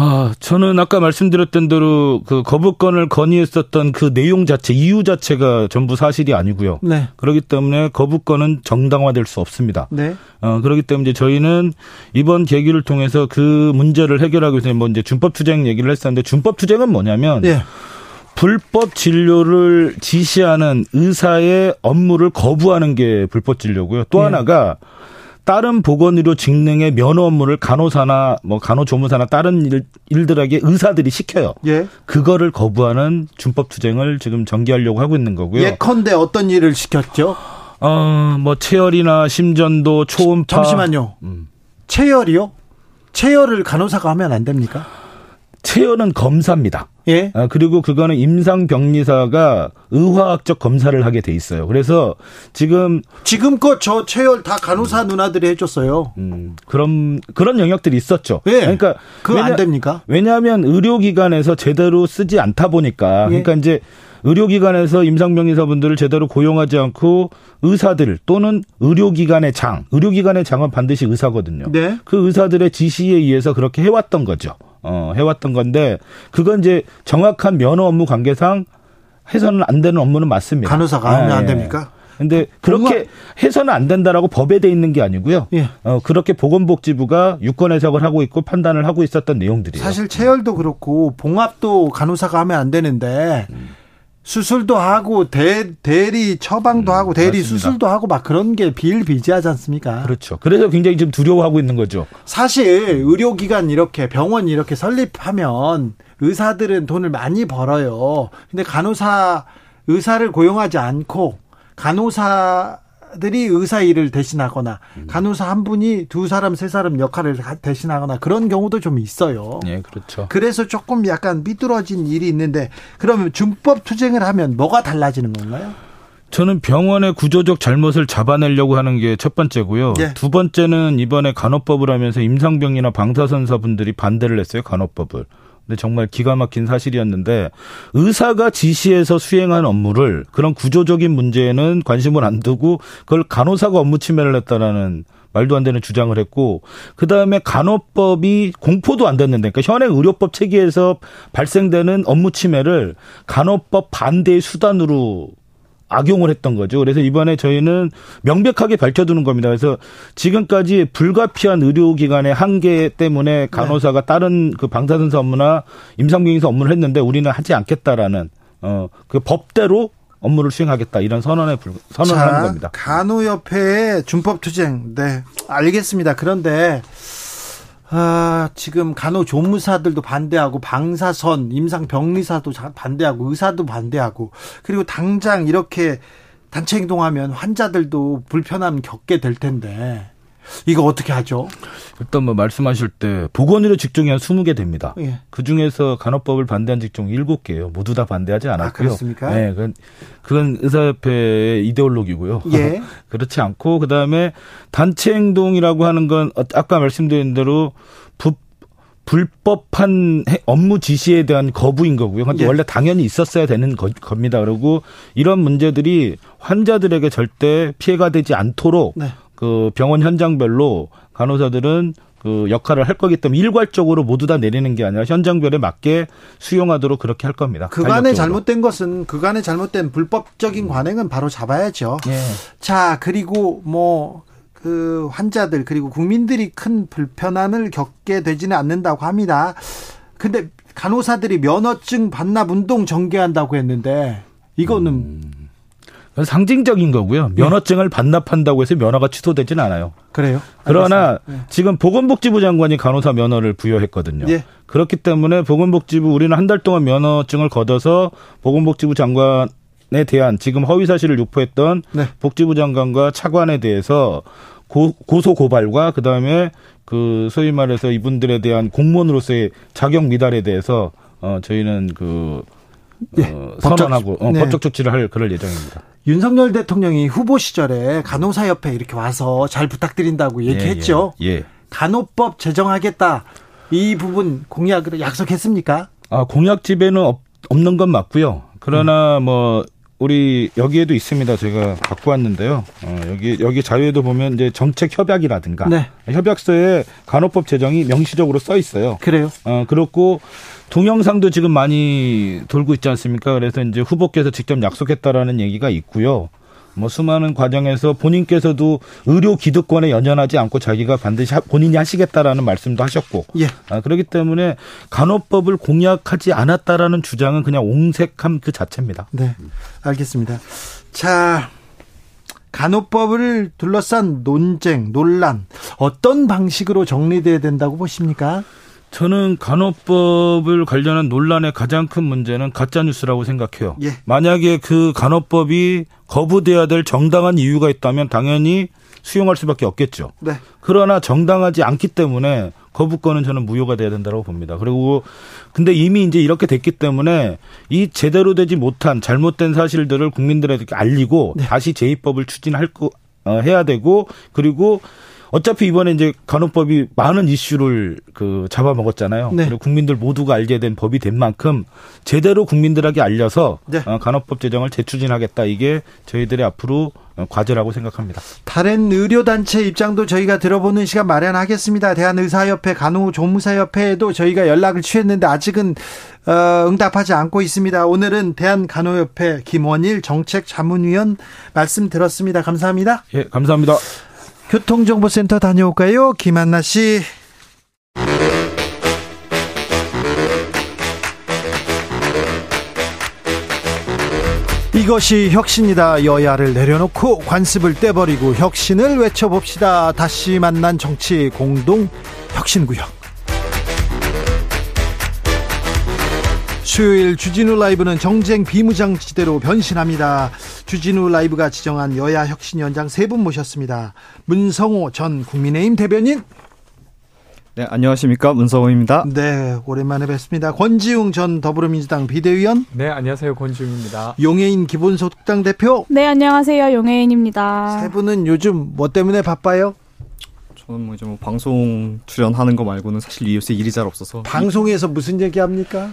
Speaker 4: 아, 저는 아까 말씀드렸던 대로 그 거부권을 건의했었던 그 내용 자체, 이유 자체가 전부 사실이 아니고요.
Speaker 1: 네.
Speaker 4: 그렇기 때문에 거부권은 정당화될 수 없습니다.
Speaker 1: 네.
Speaker 4: 어, 그렇기 때문에 이제 저희는 이번 계기를 통해서 그 문제를 해결하기 위해서 뭐 이제 준법 투쟁 얘기를 했었는데 준법 투쟁은 뭐냐면
Speaker 1: 예.
Speaker 4: 불법 진료를 지시하는 의사의 업무를 거부하는 게 불법 진료고요. 또
Speaker 1: 예.
Speaker 4: 하나가 다른 보건의료 직능의 면허 업무를 간호사나 뭐 간호조무사나 다른 일, 일들에게 의사들이 시켜요.
Speaker 1: 예.
Speaker 4: 그거를 거부하는 준법 투쟁을 지금 전개하려고 하고 있는 거고요.
Speaker 1: 예컨대 어떤 일을 시켰죠?
Speaker 4: 어, 뭐 체열이나 심전도, 초음파.
Speaker 1: 잠시만요.
Speaker 4: 음.
Speaker 1: 체열이요? 체열을 간호사가 하면 안 됩니까?
Speaker 4: 체열은 검사입니다.
Speaker 1: 예.
Speaker 4: 아, 그리고 그거는 임상병리사가 의화학적 검사를 하게 돼 있어요. 그래서 지금
Speaker 1: 지금껏 저 체열 다 간호사 누나들이 해줬어요.
Speaker 4: 음, 그런 그런 영역들이 있었죠.
Speaker 1: 예.
Speaker 4: 그러니까
Speaker 1: 그거 안
Speaker 4: 왜냐-
Speaker 1: 됩니까?
Speaker 4: 왜냐하면 의료기관에서 제대로 쓰지 않다 보니까
Speaker 1: 예.
Speaker 4: 그러니까 이제 의료기관에서 임상병리사분들을 제대로 고용하지 않고 의사들 또는 의료기관의 장, 의료기관의 장은 반드시 의사거든요.
Speaker 1: 네.
Speaker 4: 그 의사들의 지시에 의해서 그렇게 해왔던 거죠. 어, 해왔던 건데 그건 이제 정확한 면허 업무 관계상 해서는 안 되는 업무는 맞습니다.
Speaker 1: 간호사가 하면
Speaker 4: 예,
Speaker 1: 안
Speaker 4: 예.
Speaker 1: 됩니까?
Speaker 4: 근데 그렇게 해서는 안 된다라고 법에 돼 있는 게 아니고요.
Speaker 1: 예.
Speaker 4: 어, 그렇게 보건복지부가 유권 해석을 하고 있고 판단을 하고 있었던 내용들이에요.
Speaker 1: 사실 체열도 그렇고 봉합도 간호사가 하면 안 되는데 수술도 하고 대, 대리 처방도 하고 대리
Speaker 4: 음, 맞습니다.
Speaker 1: 수술도 하고 막 그런 게 비일비재하지 않습니까?
Speaker 4: 그렇죠. 그래서 굉장히 지금 두려워하고 있는 거죠.
Speaker 1: 사실 의료기관 이렇게 병원 이렇게 설립하면 의사들은 돈을 많이 벌어요. 근데 간호사 의사를 고용하지 않고 간호사 들이 의사 일을 대신하거나 간호사 한 분이 두 사람 세 사람 역할을 가- 대신하거나 그런 경우도 좀 있어요.
Speaker 4: 예, 그렇죠.
Speaker 1: 그래서 조금 약간 삐뚤어진 일이 있는데 그러면 준법 투쟁을 하면 뭐가 달라지는 건가요?
Speaker 4: 저는 병원의 구조적 잘못을 잡아내려고 하는 게 첫 번째고요.
Speaker 1: 예.
Speaker 4: 두 번째는 이번에 간호법을 하면서 임상병이나 방사선사분들이 반대를 했어요. 간호법을. 근데 정말 기가 막힌 사실이었는데 의사가 지시해서 수행한 업무를 그런 구조적인 문제에는 관심을 안 두고 그걸 간호사가 업무 침해를 했다라는 말도 안 되는 주장을 했고 그다음에 간호법이 공포도 안 됐는데 그러니까 현행 의료법 체계에서 발생되는 업무 침해를 간호법 반대의 수단으로 악용을 했던 거죠. 그래서 이번에 저희는 명백하게 밝혀두는 겁니다. 그래서 지금까지 불가피한 의료기관의 한계 때문에 간호사가 다른 그 방사선사 업무나 임상비행사 업무를 했는데 우리는 하지 않겠다라는 어 그 법대로 업무를 수행하겠다 이런 선언에 불, 선언을
Speaker 1: 자,
Speaker 4: 하는 겁니다.
Speaker 1: 간호협회의 준법 투쟁. 네, 알겠습니다. 그런데 아, 지금 간호조무사들도 반대하고 방사선, 임상병리사도 자- 반대하고 의사도 반대하고 그리고 당장 이렇게 단체 행동하면 환자들도 불편함 겪게 될 텐데 이거 어떻게 하죠?
Speaker 4: 일단 뭐 말씀하실 때 보건의료 직종이 한 20개 됩니다.
Speaker 1: 예.
Speaker 4: 그 중에서 간호법을 반대한 직종이 7개예요. 모두 다 반대하지 않았고요.
Speaker 1: 아, 그렇습니까?
Speaker 4: 네, 그건, 그건 의사협회의 이데올로기고요.
Speaker 1: 예.
Speaker 4: 그렇지 않고 그다음에 단체 행동이라고 하는 건 어- 아까 말씀드린 대로 부, 불법한 해- 업무 지시에 대한 거부인 거고요.
Speaker 1: 예.
Speaker 4: 원래 당연히 있었어야 되는 거, 겁니다. 그리고 이런 문제들이 환자들에게 절대 피해가 되지 않도록
Speaker 1: 네.
Speaker 4: 그 병원 현장별로 간호사들은 그 역할을 할 거기 때문에 일괄적으로 모두 다 내리는 게 아니라 현장별에 맞게 수용하도록 그렇게 할 겁니다.
Speaker 1: 그간에. 잘못된 것은 그간에 잘못된 불법적인 관행은 바로 잡아야죠.
Speaker 4: 예.
Speaker 1: 자, 그리고 뭐, 그 환자들, 그리고 국민들이 큰 불편함을 겪게 되지는 않는다고 합니다. 근데 간호사들이 면허증 반납 운동 전개한다고 했는데, 이거는,
Speaker 4: 음. 상징적인 거고요. 면허증을 반납한다고 해서 면허가 취소되지는 않아요.
Speaker 1: 그래요?
Speaker 4: 그러나
Speaker 1: 알겠습니다.
Speaker 4: 지금 보건복지부 장관이 간호사 면허를 부여했거든요.
Speaker 1: 예.
Speaker 4: 그렇기 때문에 보건복지부 우리는 한 달 동안 면허증을 걷어서 보건복지부 장관 에 대한 지금 허위 사실을 유포했던
Speaker 1: 네.
Speaker 4: 복지부 장관과 차관에 대해서 고, 고소 고발과 그다음에 그 소위 말해서 이분들에 대한 공무원으로서의 자격 미달에 대해서 어 저희는 그 어,
Speaker 1: 예, 법적-
Speaker 4: 선언하고 어,
Speaker 1: 네.
Speaker 4: 법적 조치를 할 그럴 예정입니다.
Speaker 1: 윤석열 대통령이 후보 시절에 간호사협회 이렇게 와서 잘 부탁드린다고 얘기했죠.
Speaker 4: 예, 예.
Speaker 1: 간호법 제정하겠다. 이 부분 공약으로 약속했습니까?
Speaker 4: 아, 공약 집에는 없, 없는 건 맞고요. 그러나 뭐 우리 여기에도 있습니다. 제가 갖고 왔는데요. 어, 여기 여기 자료에도 보면 이제 정책 협약이라든가
Speaker 1: 네.
Speaker 4: 협약서에 간호법 제정이 명시적으로 써 있어요.
Speaker 1: 그래요.
Speaker 4: 어, 그렇고 동영상도 지금 많이 돌고 있지 않습니까? 그래서 이제 후보께서 직접 약속했다라는 얘기가 있고요. 뭐 수많은 과정에서 본인께서도 의료 기득권에 연연하지 않고 자기가 반드시 하- 본인이 하시겠다라는 말씀도 하셨고
Speaker 1: 예.
Speaker 4: 아, 그렇기 때문에 간호법을 공약하지 않았다라는 주장은 그냥 옹색함 그 자체입니다.
Speaker 1: 네, 알겠습니다. 자, 간호법을 둘러싼 논쟁, 논란 어떤 방식으로 정리돼야 된다고 보십니까?
Speaker 4: 저는 간호법을 관련한 논란의 가장 큰 문제는 가짜 뉴스라고 생각해요.
Speaker 1: 예.
Speaker 4: 만약에 그 간호법이 거부돼야 될 정당한 이유가 있다면 당연히 수용할 수밖에 없겠죠.
Speaker 1: 네.
Speaker 4: 그러나 정당하지 않기 때문에 거부권은 저는 무효가 돼야 된다고 봅니다. 그리고 근데 이미 이제 이렇게 됐기 때문에 이 제대로 되지 못한 잘못된 사실들을 국민들에게 알리고
Speaker 1: 네.
Speaker 4: 다시 제2법을 추진할 거 어, 해야 되고 그리고 어차피 이번에 이제 간호법이 많은 이슈를 그 잡아먹었잖아요.
Speaker 1: 네.
Speaker 4: 그리고 국민들 모두가 알게 된 법이 된 만큼 제대로 국민들에게 알려서
Speaker 1: 네.
Speaker 4: 어, 간호법 제정을 재추진하겠다. 이게 저희들의 앞으로 어, 과제라고 생각합니다.
Speaker 1: 다른 의료단체 입장도 저희가 들어보는 시간 마련하겠습니다. 대한의사협회, 간호조무사협회에도 저희가 연락을 취했는데 아직은 어, 응답하지 않고 있습니다. 오늘은 대한간호협회 김원일 정책자문위원 말씀 들었습니다. 감사합니다.
Speaker 4: 예, 감사합니다.
Speaker 1: 교통정보센터 다녀올까요? 김한나 씨. 이것이 혁신이다. 여야를 내려놓고 관습을 떼버리고 혁신을 외쳐봅시다. 다시 만난 정치 공동 혁신구역. 수요일 주진우 라이브는 정쟁 비무장지대로 변신합니다. 주진우 라이브가 지정한 여야 혁신위원장 세 분 모셨습니다. 문성호 전 국민의힘 대변인.
Speaker 5: 네, 안녕하십니까. 문성호입니다.
Speaker 1: 네, 오랜만에 뵙습니다. 권지웅 전 더불어민주당 비대위원.
Speaker 6: 네, 안녕하세요. 권지웅입니다.
Speaker 1: 용해인 기본소득당 대표.
Speaker 7: 네, 안녕하세요. 용혜인입니다.
Speaker 1: 세 분은 요즘 뭐 때문에 바빠요?
Speaker 5: 저는 뭐 이제 뭐 방송 출연하는 거 말고는 사실 요새 일이 잘 없어서
Speaker 1: 방송에서 무슨 얘기 합니까?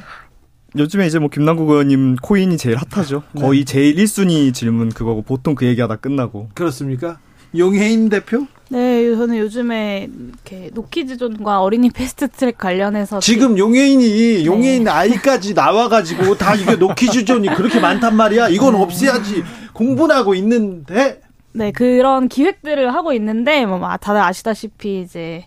Speaker 5: 요즘에 이제 뭐 김남국 의원님 코인이 제일 핫하죠. 거의 제일 1순위 질문 그거고 보통 그 얘기하다 끝나고.
Speaker 1: 그렇습니까? 용혜인 대표?
Speaker 7: 네, 저는 요즘에 이렇게 노키즈존과 어린이 패스트트랙 관련해서
Speaker 1: 지금 용혜인이 용혜인 아이까지 나와가지고 다 이게 노키즈존이 그렇게 많단 말이야. 이건 없애야지. 공부는 하고 있는데
Speaker 7: 네 그런 기획들을 하고 있는데 뭐 다들 아시다시피 이제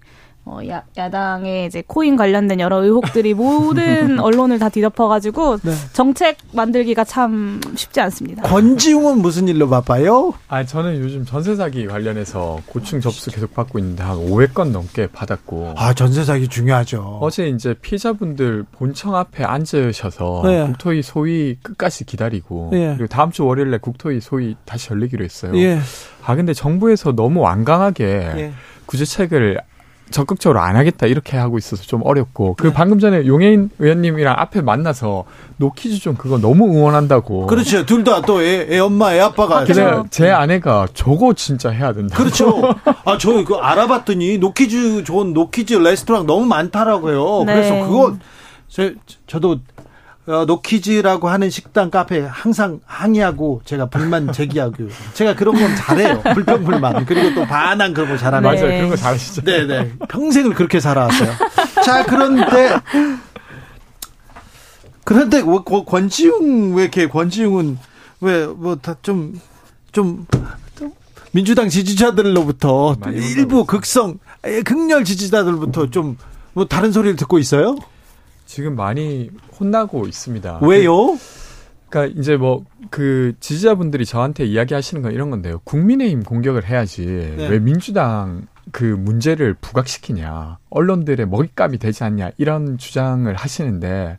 Speaker 7: 어, 야, 야당의 이제 코인 관련된 여러 의혹들이 모든 언론을 다 뒤덮어가지고
Speaker 1: 네.
Speaker 7: 정책 만들기가 참 쉽지 않습니다.
Speaker 1: 권지웅은 무슨 일로 바빠요?
Speaker 6: 아, 저는 요즘 전세 사기 관련해서 고충 접수 계속 받고 있는데 한 500건 넘게 받았고.
Speaker 1: 아 전세 사기 중요하죠.
Speaker 6: 어제 이제 피해자분들 본청 앞에 앉으셔서
Speaker 1: 네.
Speaker 6: 국토위 소위 끝까지 기다리고
Speaker 1: 예.
Speaker 6: 그리고 다음 주 월요일에 국토위 소위 다시 열리기로 했어요.
Speaker 1: 예,
Speaker 6: 아 근데 정부에서 너무 완강하게
Speaker 1: 예.
Speaker 6: 구제책을 적극적으로 안 하겠다 이렇게 하고 있어서 좀 어렵고
Speaker 1: 네.
Speaker 6: 그 방금 전에 용혜인 의원님이랑 앞에 만나서 no kids 좀 그거 너무 응원한다고.
Speaker 1: 그렇죠. 둘 다 또 애 엄마, 애 아빠가.
Speaker 6: 근데 제 아내가 저거 진짜 해야 된다.
Speaker 1: 그렇죠. 아, 저 이거 알아봤더니 no kids 좋은 no kids 레스토랑 너무 많다라고요.
Speaker 7: 네.
Speaker 1: 그래서 그거 저, 저도 어, no kids라고 하는 식당 카페 항상 항의하고 제가 불만 제기하고 제가 그런 건 잘해요. 불평 불만 그리고 또 반항 그런 거 잘하는.
Speaker 7: 네.
Speaker 6: 맞아요. 그런 거 잘하시죠.
Speaker 1: 네네. 평생을 그렇게 살아왔어요. 자, 그런데, 그런데 뭐 권- 권지웅, 왜 이렇게 권지웅은 왜, 뭐, 다 좀, 좀, 민주당 지지자들로부터 일부 극성, 에, 극렬 지지자들부터 좀, 뭐, 다른 소리를 듣고 있어요?
Speaker 6: 지금 많이 혼나고 있습니다.
Speaker 1: 왜요?
Speaker 6: 그러니까 이제 뭐 그 지지자분들이 저한테 이야기하시는 건 이런 건데요. 국민의힘 공격을 해야지
Speaker 1: 네.
Speaker 6: 왜 민주당 그 문제를 부각시키냐, 언론들의 먹잇감이 되지 않냐 이런 주장을 하시는데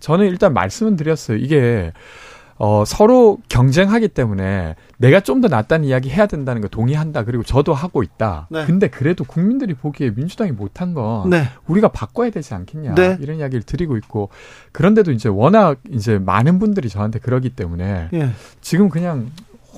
Speaker 6: 저는 일단 말씀은 드렸어요. 이게 어, 서로 경쟁하기 때문에 내가 좀 더 낫다는 이야기 해야 된다는 거 동의한다. 그리고 저도 하고 있다.
Speaker 1: 네.
Speaker 6: 근데 그래도 국민들이 보기에 민주당이 못한 건
Speaker 1: 네.
Speaker 6: 우리가 바꿔야 되지 않겠냐
Speaker 1: 네.
Speaker 6: 이런 이야기를 드리고 있고 그런데도 이제 워낙 이제 많은 분들이 저한테 그러기 때문에
Speaker 1: 예.
Speaker 6: 지금 그냥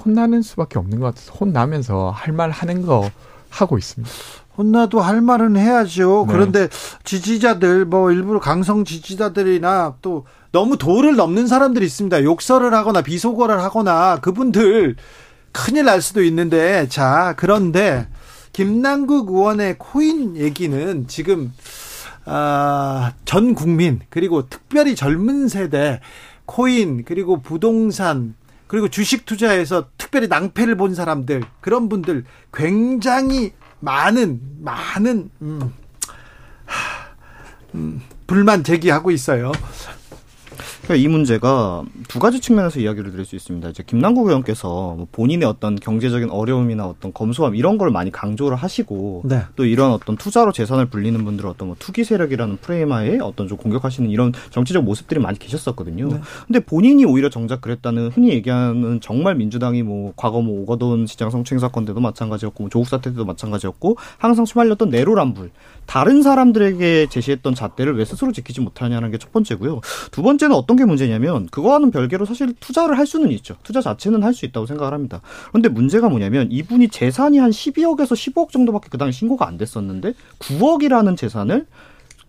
Speaker 6: 혼나는 수밖에 없는 것 같아서 혼나면서 할 말 하는 거 하고 있습니다.
Speaker 1: 혼나도 할 말은 해야죠.
Speaker 6: 네.
Speaker 1: 그런데 지지자들, 뭐, 일부러 강성 지지자들이나 또 너무 도를 넘는 사람들이 있습니다. 욕설을 하거나 비속어를 하거나 그분들 큰일 날 수도 있는데, 자, 그런데 김남국 의원의 코인 얘기는 지금, 아, 전 국민, 그리고 특별히 젊은 세대, 코인, 그리고 부동산, 그리고 주식 투자에서 특별히 낭패를 본 사람들, 그런 분들 굉장히 많은, 많은, 음, 하, 음, 불만 제기하고 있어요.
Speaker 5: 그러니까 이 문제가 두 가지 측면에서 이야기를 드릴 수 있습니다. 이제 김남국 의원께서 뭐 본인의 어떤 경제적인 어려움이나 어떤 검소함 이런 걸 많이 강조를 하시고
Speaker 1: 네.
Speaker 5: 또 이런 어떤 투자로 재산을 불리는 분들은 어떤 뭐 투기 세력이라는 프레임하에 어떤 좀 공격하시는 이런 정치적 모습들이 많이 계셨었거든요.
Speaker 1: 네.
Speaker 5: 근데 본인이 오히려 정작 그랬다는 흔히 얘기하는 정말 민주당이 뭐 과거 뭐 오거돈 시장 성추행 사건 때도 마찬가지였고 뭐 조국 사태 때도 마찬가지였고 항상 휘말렸던 내로남불 다른 사람들에게 제시했던 잣대를 왜 스스로 지키지 못하냐는 게 첫 번째고요. 두 번째는 어떤 게 문제냐면 그거와는 별개로 사실 투자를 할 수는 있죠. 투자 자체는 할 수 있다고 생각을 합니다. 그런데 문제가 뭐냐면 이분이 재산이 한 12억에서 15억 정도밖에 그 당시 신고가 안 됐었는데 9억이라는 재산을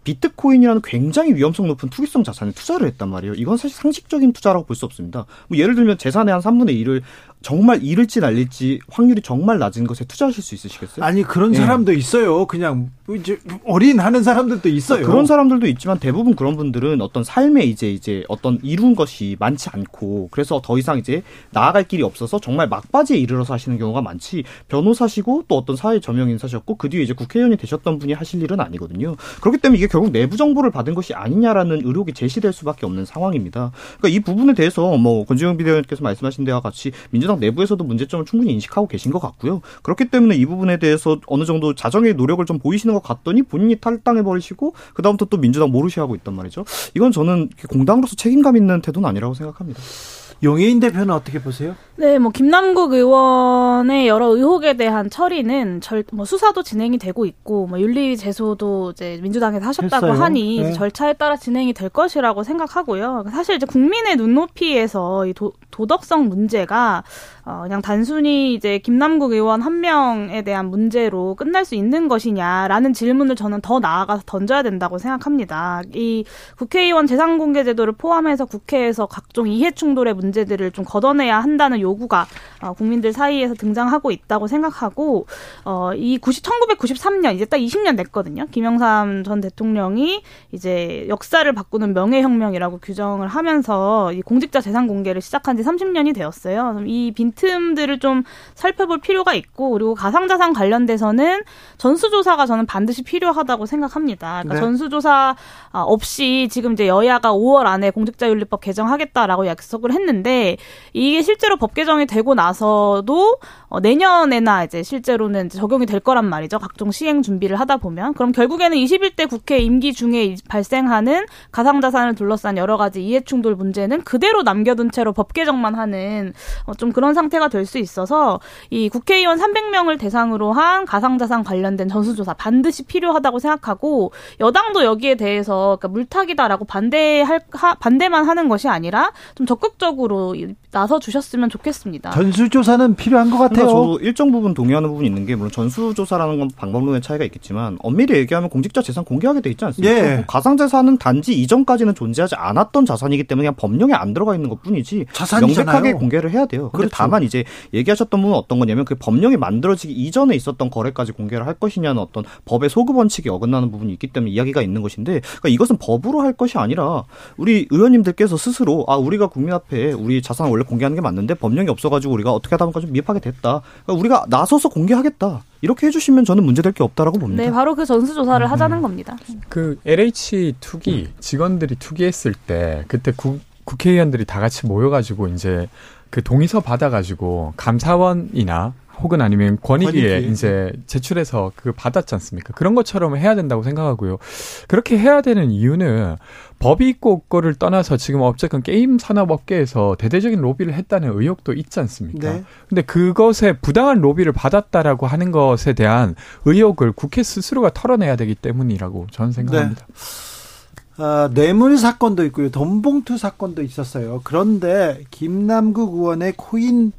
Speaker 5: 비트코인이라는 굉장히 위험성 높은 투기성 자산에 투자를 했단 말이에요. 이건 사실 상식적인 투자라고 볼 수 없습니다. 뭐 예를 들면 재산의 한 3분의 1을 정말 잃을지 날릴지 확률이 정말 낮은 것에 투자하실 수 있으시겠어요?
Speaker 1: 아니, 그런
Speaker 5: 예.
Speaker 1: 사람도 있어요. 그냥, 이제, 어린 하는 사람들도 있어요.
Speaker 5: 그런 사람들도 있지만 대부분 그런 분들은 어떤 삶에 이제 이제 어떤 이룬 것이 많지 않고 그래서 더 이상 이제 나아갈 길이 없어서 정말 막바지에 이르러서 하시는 경우가 많지 변호사시고 또 어떤 사회 저명 인사셨고 그 뒤에 이제 국회의원이 되셨던 분이 하실 일은 아니거든요. 그렇기 때문에 이게 결국 내부 정보를 받은 것이 아니냐라는 의혹이 제시될 수밖에 없는 상황입니다. 그러니까 이 부분에 대해서 뭐 권지영 비대위원께서 말씀하신 데와 같이 민주당 내부에서도 문제점을 충분히 인식하고 계신 것 같고요. 그렇기 때문에 이 부분에 대해서 어느 정도 자정의 노력을 좀 보이시는 것 같더니 본인이 탈당해 버리시고 그 다음부터 또 민주당 모르시하고 있단 말이죠. 이건 저는 공당으로서 책임감 있는 태도는 아니라고 생각합니다.
Speaker 1: 용해인 대표는 어떻게 보세요?
Speaker 7: 네, 뭐 김남국 의원의 여러 의혹에 대한 처리는 절, 뭐 수사도 진행이 되고 있고 뭐 윤리 제소도 이제 민주당에서 하셨다고
Speaker 1: 했어요.
Speaker 7: 하니
Speaker 1: 네.
Speaker 7: 절차에 따라 진행이 될 것이라고 생각하고요. 사실 이제 국민의 눈높이에서 이 도, 도덕성 문제가 어, 그냥 단순히 이제 김남국 의원 한 명에 대한 문제로 끝날 수 있는 것이냐라는 질문을 저는 더 나아가서 던져야 된다고 생각합니다. 이 국회의원 재산공개 제도를 포함해서 국회에서 각종 이해 충돌의 문제들을 좀 걷어내야 한다는 요구가 어, 국민들 사이에서 등장하고 있다고 생각하고 어, 이 90, 1993년 이제 딱 20년 됐거든요. 김영삼 전 대통령이 이제 역사를 바꾸는 명예혁명이라고 규정을 하면서 이 공직자 재산 공개를 시작한 지 30년이 되었어요. 그이 빈틈들을 좀 살펴볼 필요가 있고 그리고 가상자산 관련돼서는 전수조사가 저는 반드시 필요하다고 생각합니다. 그러니까
Speaker 1: 네.
Speaker 7: 전수조사 아, 없이 지금 이제 여야가 5월 안에 공직자윤리법 개정하겠다라고 약속을 했는데 이게 실제로 법 개정이 되고 나서도 어, 내년에나 이제 실제로는 적용이 될 거란 말이죠. 각종 시행 준비를 하다 보면 그럼 결국에는 21대 국회 임기 중에 발생하는 가상자산을 둘러싼 여러 가지 이해충돌 문제는 그대로 남겨둔 채로 법 개정만 하는 어, 좀 그런 상태가 될 수 있어서 이 국회의원 300명을 대상으로 한 가상자산 관련된 전수조사 반드시 필요하다고 생각하고 여당도 여기에 대해서 그러니까 물타기다라고 반대할 하, 반대만 하는 것이 아니라 좀 적극적으로 이- 나서 주셨으면 좋겠습니다.
Speaker 1: 전수조사는 필요한 것
Speaker 5: 그러니까
Speaker 1: 같아요.
Speaker 5: 저도 일정 부분 동의하는 부분이 있는 게 물론 전수조사라는 건 방법론의 차이가 있겠지만 엄밀히 얘기하면 공직자 재산 공개하게 돼 있지 않습니까?
Speaker 1: 예.
Speaker 5: 뭐 가상자산은 단지 이전까지는 존재하지 않았던 자산이기 때문에 그냥 법령에 안 들어가 있는 것뿐이지
Speaker 1: 자산이잖아요.
Speaker 5: 명백하게 공개를 해야 돼요. 근데
Speaker 1: 그렇죠.
Speaker 5: 다만 이제 얘기하셨던 부분은 어떤 거냐면 그 법령이 만들어지기 이전에 있었던 거래까지 공개를 할 것이냐는 어떤 법의 소급 원칙이 어긋나는 부분이 있기 때문에 이야기가 있는 것인데 그러니까 이것은 법으로 할 것이 아니라 우리 의원님들께서 스스로 아 우리가 국민 앞에 우리 자산을 원래 공개하는 게 맞는데 법령이 없어가지고 우리가 어떻게 하다 보니까 좀 미흡하게 됐다. 그러니까 우리가 나서서 공개하겠다. 이렇게 해주시면 저는 문제될 게 없다라고 봅니다.
Speaker 7: 네, 바로 그 전수조사를
Speaker 1: 음.
Speaker 7: 하자는 겁니다.
Speaker 6: 그 LH 투기 직원들이 투기했을 때 그때 국, 국회의원들이 다 같이 모여가지고 이제 그 동의서 받아가지고 감사원이나 혹은 아니면 권익위에
Speaker 1: 권익위.
Speaker 6: 이제 제출해서 그 받았지 않습니까? 그런 것처럼 해야 된다고 생각하고요. 그렇게 해야 되는 이유는 법이 있고 없고를 떠나서 지금 어쨌든 게임 산업업계에서 대대적인 로비를 했다는 의혹도 있지 않습니까?
Speaker 1: 네.
Speaker 6: 근데 그것에 부당한 로비를 받았다라고 하는 것에 대한 의혹을 국회 스스로가 털어내야 되기 때문이라고 저는 생각합니다.
Speaker 1: 아, 뇌물 사건도 있고요. 돈봉투 사건도 있었어요. 그런데 김남국 의원의 코인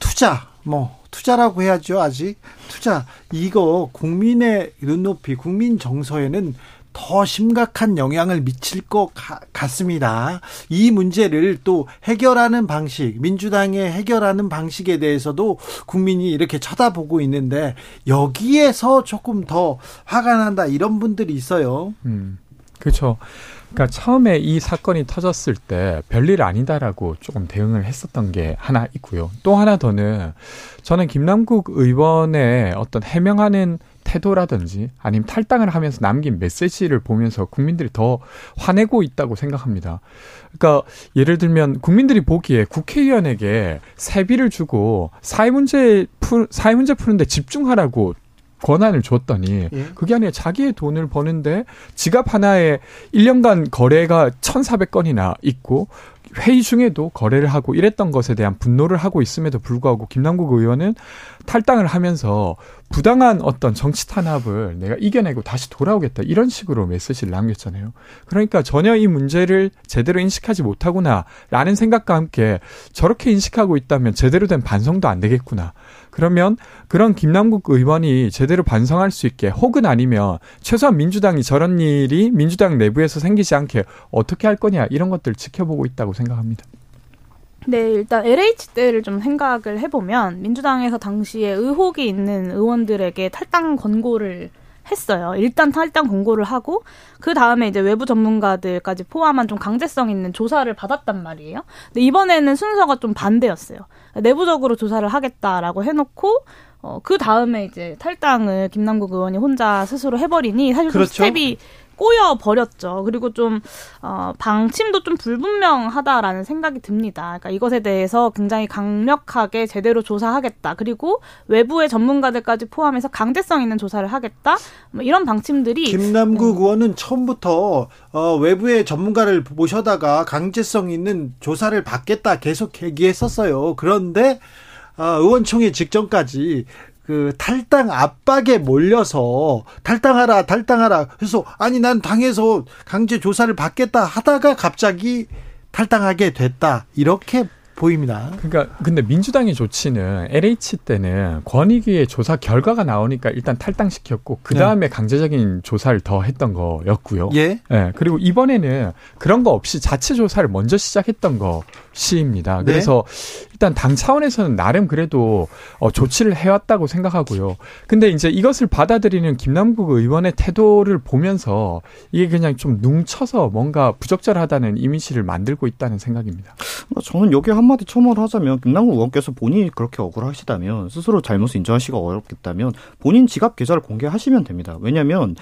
Speaker 1: 투자, 뭐 투자라고 해야죠. 아직 투자 이거 국민의 눈높이, 국민 정서에는 더 심각한 영향을 미칠 것 가- 같습니다. 이 문제를 또 해결하는 방식, 민주당의 해결하는 방식에 대해서도 국민이 이렇게 쳐다보고 있는데 여기에서 조금 더 화가 난다 이런 분들이 있어요.
Speaker 6: 음, 그렇죠. 그러니까 처음에 이 사건이 터졌을 때 별일 아니다라고 조금 대응을 했었던 게 하나 있고요. 또 하나 더는 저는 김남국 의원의 어떤 해명하는 태도라든지 아니면 탈당을 하면서 남긴 메시지를 보면서 국민들이 더 화내고 있다고 생각합니다. 그러니까 예를 들면 국민들이 보기에 국회의원에게 세비를 주고 사회 문제 푸 사회 문제 푸는데 집중하라고 권한을 줬더니
Speaker 1: 예.
Speaker 6: 그게 아니라 자기의 돈을 버는데 지갑 하나에 1년간 거래가 1,400건이나 있고 회의 중에도 거래를 하고 이랬던 것에 대한 분노를 하고 있음에도 불구하고 김남국 의원은 탈당을 하면서 부당한 어떤 정치 탄압을 내가 이겨내고 다시 돌아오겠다 이런 식으로 메시지를 남겼잖아요. 그러니까 전혀 이 문제를 제대로 인식하지 못하구나라는 생각과 함께 저렇게 인식하고 있다면 제대로 된 반성도 안 되겠구나. 그러면 그런 김남국 의원이 제대로 반성할 수 있게 혹은 아니면 최소한 민주당이 저런 일이 민주당 내부에서 생기지 않게 어떻게 할 거냐 이런 것들을 지켜보고 있다고 생각합니다.
Speaker 7: 네, 일단 LH 때를 좀 생각을 해보면 민주당에서 당시에 의혹이 있는 의원들에게 탈당 권고를 했어요. 일단 탈당 권고를 하고 그 다음에 이제 외부 전문가들까지 포함한 좀 강제성 있는 조사를 받았단 말이에요. 근데 이번에는 순서가 좀 반대였어요. 내부적으로 조사를 하겠다라고 해놓고 어, 그 다음에 이제 탈당을 김남국 의원이 혼자 스스로 해버리니 사실 좀
Speaker 1: 그렇죠.
Speaker 7: 스텝이 꼬여 버렸죠. 그리고 좀 어, 방침도 좀 불분명하다라는 생각이 듭니다. 그러니까 이것에 대해서 굉장히 강력하게 제대로 조사하겠다. 그리고 외부의 전문가들까지 포함해서 강제성 있는 조사를 하겠다. 뭐 이런 방침들이
Speaker 1: 김남국 네. 의원은 처음부터 어, 외부의 전문가를 모셔다가 강제성 있는 조사를 받겠다 계속 얘기했었어요. 그런데 어, 의원총회 직전까지 그 탈당 압박에 몰려서 탈당하라 탈당하라. 그래서 아니 난 당에서 강제 조사를 받겠다 하다가 갑자기 탈당하게 됐다. 이렇게 보입니다.
Speaker 6: 그러니까 근데 민주당의 조치는 LH 때는 권익위의 조사 결과가 나오니까 일단 탈당시켰고 그 다음에 네. 강제적인 조사를 더 했던 거였고요.
Speaker 1: 예.
Speaker 6: 네. 그리고 이번에는 그런 거 없이 자체 조사를 먼저 시작했던 것입니다. 네. 그래서 네. 일단 당 차원에서는 나름 그래도 어, 조치를 해왔다고 생각하고요. 근데 이제 이것을 받아들이는 김남국 의원의 태도를 보면서 이게 그냥 좀 뭉쳐서 뭔가 부적절하다는 이미지를 만들고 있다는 생각입니다.
Speaker 5: 뭐 저는 여기 한 한마디 첨언을 하자면 김남국 의원께서 본인이 그렇게 억울하시다면 스스로 잘못을 인정하시기가 어렵겠다면 본인 지갑 계좌를 공개하시면 됩니다. 왜냐하면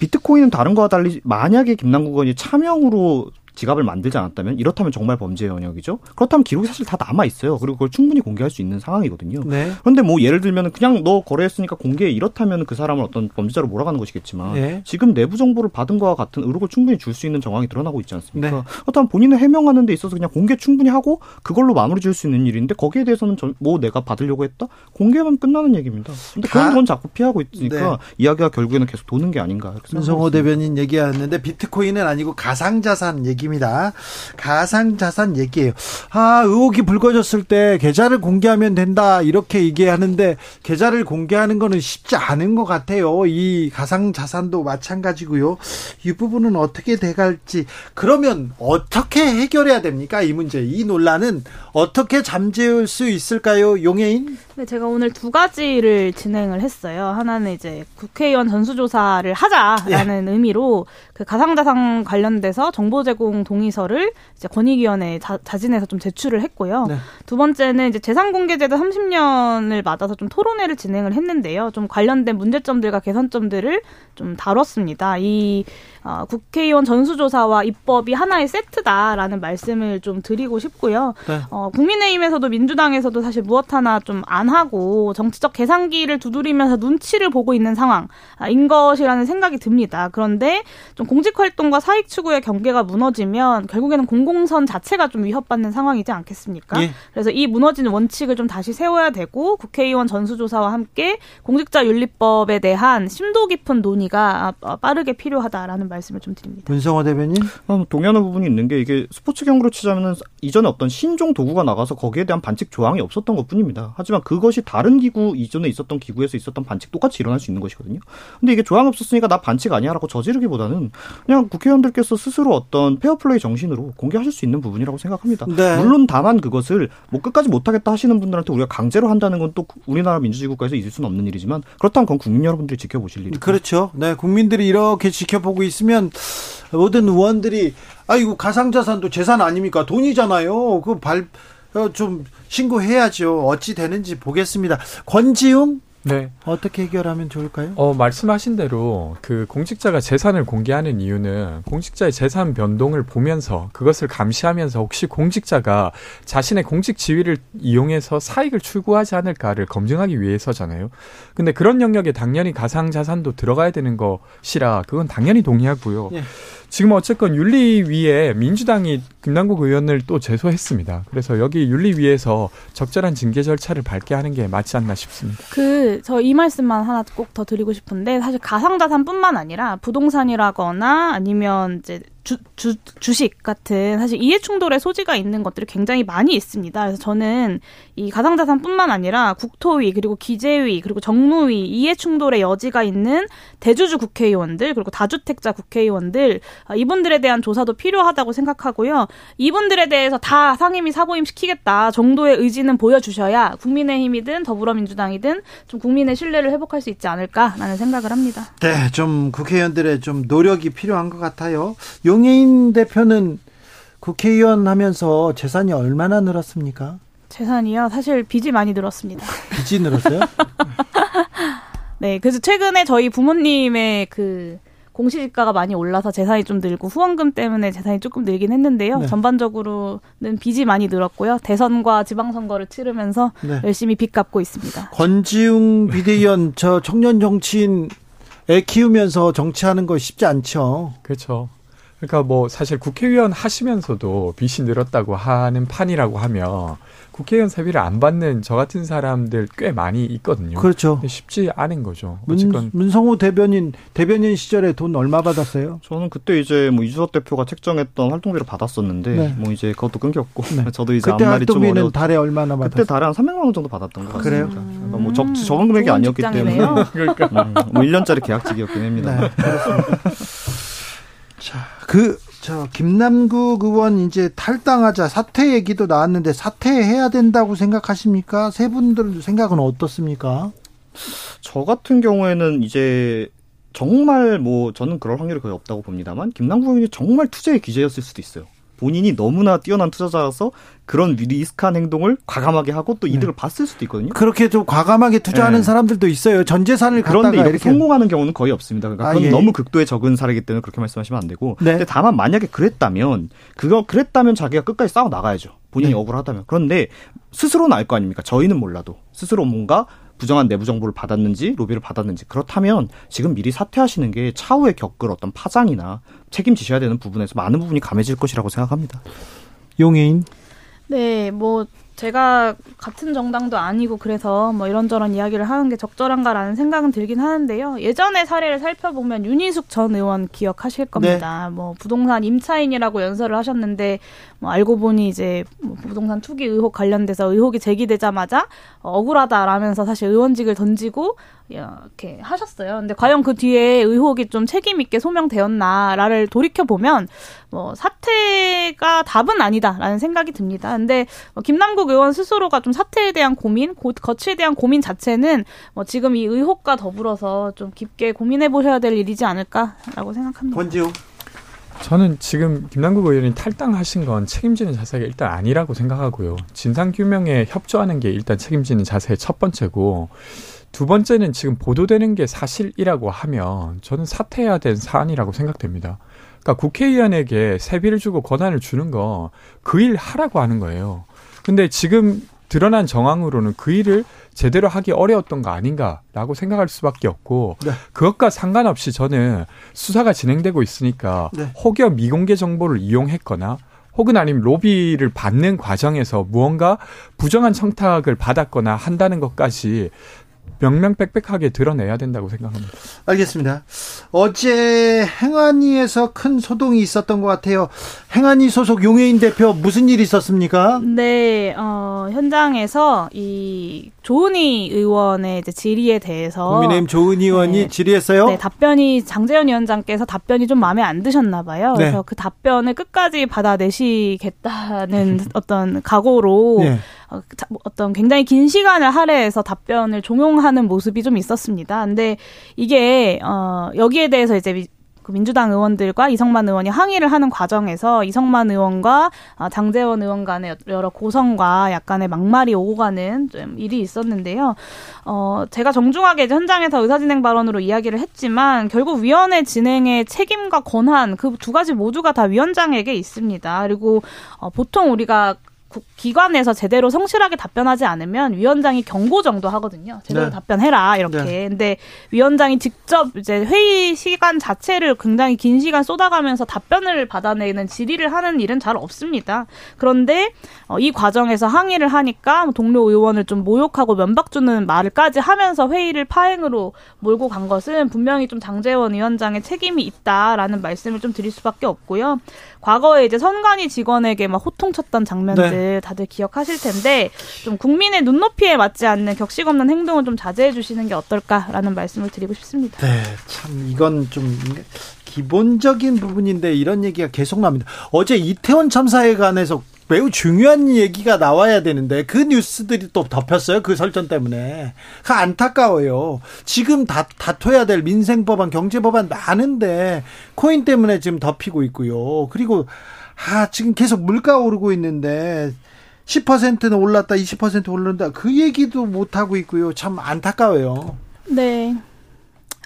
Speaker 5: 비트코인은 다른 거와 달리 만약에 김남국 의원이 차명으로 지갑을 만들지 않았다면 이렇다면 정말 범죄 영역이죠. 그렇다면 기록이 사실 다 남아 있어요. 그리고 그걸 충분히 공개할 수 있는 상황이거든요.
Speaker 1: 네.
Speaker 5: 그런데 뭐 예를 들면 그냥 너 거래했으니까 공개해 이렇다면 그 사람을 어떤 범죄자로 몰아가는 것이겠지만 네. 지금 내부 정보를 받은 거와 같은 의혹을 충분히 줄 수 있는 정황이 드러나고 있지 않습니까? 네. 그렇다면 본인은 해명하는 데 있어서 그냥 공개 충분히 하고 그걸로 마무리 지을 수 있는 일인데 거기에 대해서는 뭐 내가 받으려고 했다? 공개만 끝나는 얘기입니다. 근데 그런 건 자꾸 피하고 있으니까 네. 이야기가 결국에는 계속 도는 게 아닌가.
Speaker 1: 손성호 대변인 얘기하는데 비트코인은 아니고 가상자산 얘기 입니다. 가상자산 얘기예요. 아, 의혹이 불거졌을 때 계좌를 공개하면 된다. 이렇게 얘기하는데 계좌를 공개하는 거는 쉽지 않은 것 같아요. 이 가상자산도 마찬가지고요. 이 부분은 어떻게 돼갈지. 그러면 어떻게 해결해야 됩니까? 이 문제. 이 논란은 어떻게 잠재울 수 있을까요? 용해인?
Speaker 7: 네, 제가 오늘 두 가지를 진행을 했어요. 하나는 이제 국회의원 전수조사를 하자라는 예. 의미로 그 가상자산 관련돼서 정보 제공 동의서를 이제 권익위원회에 자, 자진해서 좀 제출을 했고요. 네. 두 번째는 이제 재산공개제도 30년을 맞아서 좀 토론회를 진행을 했는데요. 좀 관련된 문제점들과 개선점들을 좀 다뤘습니다. 이 어, 국회의원 전수조사와 입법이 하나의 세트다라는 말씀을 좀 드리고 싶고요. 네. 어, 국민의힘에서도 민주당에서도 사실 무엇 하나 좀 안 하고 정치적 계산기를 두드리면서 눈치를 보고 있는 상황인 것이라는 생각이 듭니다. 그런데 좀 공직 활동과 사익 추구의 경계가 무너지면 결국에는 공공선 자체가 좀 위협받는 상황이지 않겠습니까? 예. 그래서 이 무너지는 원칙을 좀 다시 세워야 되고 국회의원 전수조사와 함께 공직자 윤리법에 대한 심도 깊은 논의가 빠르게 필요하다라는 말씀 을 좀 드립니다.
Speaker 1: 문성호 대변인?
Speaker 5: 어, 동의하는 부분이 있는 게 이게 스포츠 경으로 치자면은 이전에 어떤 신종 도구가 나가서 거기에 대한 반칙 조항이 없었던 것 뿐입니다. 하지만 그것이 다른 기구, 이전에 있었던 기구에서 있었던 반칙 똑같이 일어날 수 있는 것이거든요. 근데 이게 조항이 없었으니까 나 반칙 아니야라고 저지르기보다는 그냥 국회의원들께서 스스로 어떤 페어플레이 정신으로 공개하실 수 있는 부분이라고 생각합니다. 네. 물론 다만 그것을 뭐 끝까지 못하겠다 하시는 분들한테 우리가 강제로 한다는 건 또 우리나라 민주주의 국가에서 있을 수는 없는 일이지만 그렇다면 그건 국민 여러분들이 지켜보실 일이죠.
Speaker 1: 그렇죠. 네, 국민들이 이렇게 지켜보고 있 으면 모든 의원들이 아이고 가상자산도 재산 아닙니까? 돈이잖아요. 그 발좀 어, 신고해야죠. 어찌 되는지 보겠습니다. 권지웅 네. 어떻게 해결하면 좋을까요?
Speaker 6: 어, 말씀하신 대로 그 공직자가 재산을 공개하는 이유는 공직자의 재산 변동을 보면서 그것을 감시하면서 혹시 공직자가 자신의 공직 지위를 이용해서 사익을 추구하지 않을까를 검증하기 위해서잖아요. 근데 그런 영역에 당연히 가상 자산도 들어가야 되는 것이라 그건 당연히 동의하고요. 예. 지금 어쨌건 윤리위에 민주당이 김남국 의원을 또 제소했습니다. 그래서 여기 윤리위에서 적절한 징계 절차를 밟게 하는 게 맞지 않나 싶습니다.
Speaker 7: 그 저 이 말씀만 하나 꼭 더 드리고 싶은데 사실 가상자산뿐만 아니라 부동산이라거나 아니면 이제 주, 주, 주식 같은 사실 이해 충돌의 소지가 있는 것들이 굉장히 많이 있습니다. 그래서 저는 이 가상자산뿐만 아니라 국토위 그리고 기재위 그리고 정무위 이해 충돌의 여지가 있는 대주주 국회의원들 그리고 다주택자 국회의원들 아, 이분들에 대한 조사도 필요하다고 생각하고요. 이분들에 대해서 다 상임위 사보임 시키겠다 정도의 의지는 보여주셔야 국민의힘이든 더불어민주당이든 좀 국민의 신뢰를 회복할 수 있지 않을까라는 생각을 합니다.
Speaker 1: 네, 좀 국회의원들의 좀 노력이 필요한 것 같아요. 용해인 대표는 국회의원 하면서 재산이 얼마나 늘었습니까?
Speaker 7: 재산이요? 사실 빚이 많이 늘었습니다.
Speaker 1: 빚이 늘었어요?
Speaker 7: 네, 그래서 최근에 저희 부모님의 그 공시지가가 많이 올라서 재산이 좀 늘고 후원금 때문에 재산이 조금 늘긴 했는데요.
Speaker 1: 네.
Speaker 7: 전반적으로는 빚이 많이 늘었고요. 대선과 지방선거를 치르면서
Speaker 1: 네.
Speaker 7: 열심히 빚 갚고 있습니다.
Speaker 1: 권지웅 비대위원 저 청년 정치인 애 키우면서 정치하는 거 쉽지 않죠.
Speaker 6: 그렇죠. 그러니까 뭐 사실 국회의원 하시면서도 빚이 늘었다고 하는 판이라고 하면 국회의원 세비를 안 받는 저 같은 사람들 꽤 많이 있거든요.
Speaker 1: 그렇죠.
Speaker 6: 쉽지 않은 거죠.
Speaker 1: 문, 문성호 대변인 대변인 시절에 돈 얼마 받았어요?
Speaker 5: 저는 그때 이제 뭐 이주석 대표가 책정했던 활동비를 받았었는데
Speaker 1: 네.
Speaker 5: 뭐 이제 그것도 끊겼고
Speaker 1: 네.
Speaker 5: 저도 이제
Speaker 1: 그때
Speaker 5: 앞날이 좀 어려워.
Speaker 1: 달에 얼마나
Speaker 5: 그때
Speaker 1: 받았어요?
Speaker 5: 달에 한 300만 원 정도 받았던 것
Speaker 1: 그래요?
Speaker 5: 같습니다. 그러니까 뭐 적, 적은 금액이 아니었기 때문에
Speaker 7: 직장이네요.
Speaker 6: 그러니까
Speaker 5: 음, 뭐 1년짜리 계약직이었긴 합니다.
Speaker 1: 네, 그렇습니다. 자, 그, 저, 김남국 의원 이제 탈당하자 사퇴 얘기도 나왔는데 사퇴해야 된다고 생각하십니까? 세 분들 생각은 어떻습니까?
Speaker 5: 저 같은 경우에는 이제 정말 뭐 저는 그럴 확률이 거의 없다고 봅니다만 김남국 의원이 정말 투자의 기재였을 수도 있어요. 본인이 너무나 뛰어난 투자자라서 그런 리스크한 행동을 과감하게 하고 또 이득을 봤을 수도 있거든요.
Speaker 1: 그렇게 좀 과감하게 투자하는
Speaker 5: 네.
Speaker 1: 사람들도 있어요. 전 재산을
Speaker 5: 그런데 이렇게
Speaker 1: 이렇게.
Speaker 5: 성공하는 경우는 거의 없습니다. 그러니까
Speaker 1: 아,
Speaker 5: 그건
Speaker 1: 예.
Speaker 5: 너무 극도의 적은 사례이기 때문에 그렇게 말씀하시면 안 되고.
Speaker 1: 네.
Speaker 5: 근데 다만 만약에 그랬다면 그거 그랬다면 자기가 끝까지 싸워 나가야죠. 본인이
Speaker 1: 네.
Speaker 5: 억울하다면. 그런데 스스로는 알 거 아닙니까? 저희는 몰라도 스스로 뭔가 부정한 내부 정보를 받았는지 로비를 받았는지 그렇다면 지금 미리 사퇴하시는 게 차후에 겪을 어떤 파장이나 책임지셔야 되는 부분에서 많은 부분이 감해질 것이라고 생각합니다.
Speaker 1: 용해인.
Speaker 7: 네, 뭐 제가 같은 정당도 아니고 그래서 뭐 이런저런 이야기를 하는 게 적절한가라는 생각은 들긴 하는데요. 예전의 사례를 살펴보면 윤희숙 전 의원 기억하실 겁니다. 뭐 부동산 임차인이라고 연설을 하셨는데 뭐 알고 보니 이제 뭐 부동산 투기 의혹 관련돼서 의혹이 제기되자마자 어, 억울하다라면서 사실 의원직을 던지고 이렇게 하셨어요. 근데 과연 그 뒤에 의혹이 좀 책임 있게 소명되었나를 돌이켜 보면 뭐 사퇴가 답은 아니다라는 생각이 듭니다. 근데 뭐 김남국 의원 스스로가 좀 사퇴에 대한 고민, 고, 거취에 대한 고민 자체는 뭐 지금 이 의혹과 더불어서 좀 깊게 고민해 보셔야 될 일이지 않을까라고 생각합니다.
Speaker 1: 권지웅.
Speaker 6: 저는 지금 김남국 의원이 탈당하신 건 책임지는 자세가 일단 아니라고 생각하고요. 진상 규명에 협조하는 게 일단 책임지는 자세의 첫 번째고 두 번째는 지금 보도되는 게 사실이라고 하면 저는 사퇴해야 된 사안이라고 생각됩니다. 그러니까 국회의원에게 세비를 주고 권한을 주는 거 그 일 하라고 하는 거예요. 근데 지금 드러난 정황으로는 그 일을 제대로 하기 어려웠던 거 아닌가라고 생각할 수밖에 없고
Speaker 1: 네.
Speaker 6: 그것과 상관없이 저는 수사가 진행되고 있으니까
Speaker 1: 네.
Speaker 6: 혹여 미공개 정보를 이용했거나 혹은 아니면 로비를 받는 과정에서 무언가 부정한 청탁을 받았거나 한다는 것까지 명명백백하게 드러내야 된다고 생각합니다.
Speaker 1: 알겠습니다. 어제 행안위에서 큰 소동이 있었던 것 같아요. 행안위 소속 용해인 대표 무슨 일이 있었습니까?
Speaker 7: 네, 어, 현장에서 이 조은희 의원의 이제 질의에 대해서
Speaker 1: 국민의힘 조은 의원이
Speaker 7: 네.
Speaker 1: 질의했어요.
Speaker 7: 네, 답변이 장재현 위원장께서 답변이 좀 마음에 안 드셨나 봐요.
Speaker 1: 네.
Speaker 7: 그래서 그 답변을 끝까지 받아내시겠다는 어떤 각오로
Speaker 1: 네.
Speaker 7: 어, 자- 어떤 굉장히 긴 시간을 할애해서 답변을 종용하는 모습이 좀 있었습니다. 근데 이게 어 여기에 대해서 이제 미- 그 민주당 의원들과 이성만 의원이 항의를 하는 과정에서 이성만 의원과 어, 장재원 의원 간의 여러 고성과 약간의 막말이 오고 가는 좀 일이 있었는데요. 어, 제가 정중하게 현장에서 의사진행 발언으로 이야기를 했지만 결국 위원회 진행의 책임과 권한 그 두 가지 모두가 다 위원장에게 있습니다. 그리고 어, 보통 우리가 국- 기관에서 제대로 성실하게 답변하지 않으면 위원장이 경고 정도 하거든요. 제대로
Speaker 1: 네.
Speaker 7: 답변해라 이렇게.
Speaker 1: 네.
Speaker 7: 근데 위원장이 직접 이제 회의 시간 자체를 굉장히 긴 시간 쏟아가면서 답변을 받아내는 질의를 하는 일은 잘 없습니다. 그런데 어, 이 과정에서 항의를 하니까 동료 의원을 좀 모욕하고 면박 주는 말까지 하면서 회의를 파행으로 몰고 간 것은 분명히 좀 장재원 위원장의 책임이 있다라는 말씀을 좀 드릴 수밖에 없고요. 과거에 이제 선관위 직원에게 막 호통쳤던 장면들 다들 기억하실 텐데 좀 국민의 눈높이에 맞지 않는 격식 없는 행동을 좀 자제해 주시는 게 어떨까라는 말씀을 드리고 싶습니다.
Speaker 1: 네, 참 이건 좀 기본적인 부분인데 이런 얘기가 계속 납니다. 어제 이태원 참사에 관해서 매우 중요한 얘기가 나와야 되는데 그 뉴스들이 또 덮였어요. 그 설전 때문에. 그 안타까워요. 지금 다, 다퉈야 될 민생 법안, 경제 법안 많은데 코인 때문에 지금 덮이고 있고요. 그리고 아, 지금 계속 물가 오르고 있는데 10%는 올랐다, 20% 오른다. 그 얘기도 못 하고 있고요. 참 안타까워요.
Speaker 7: 네.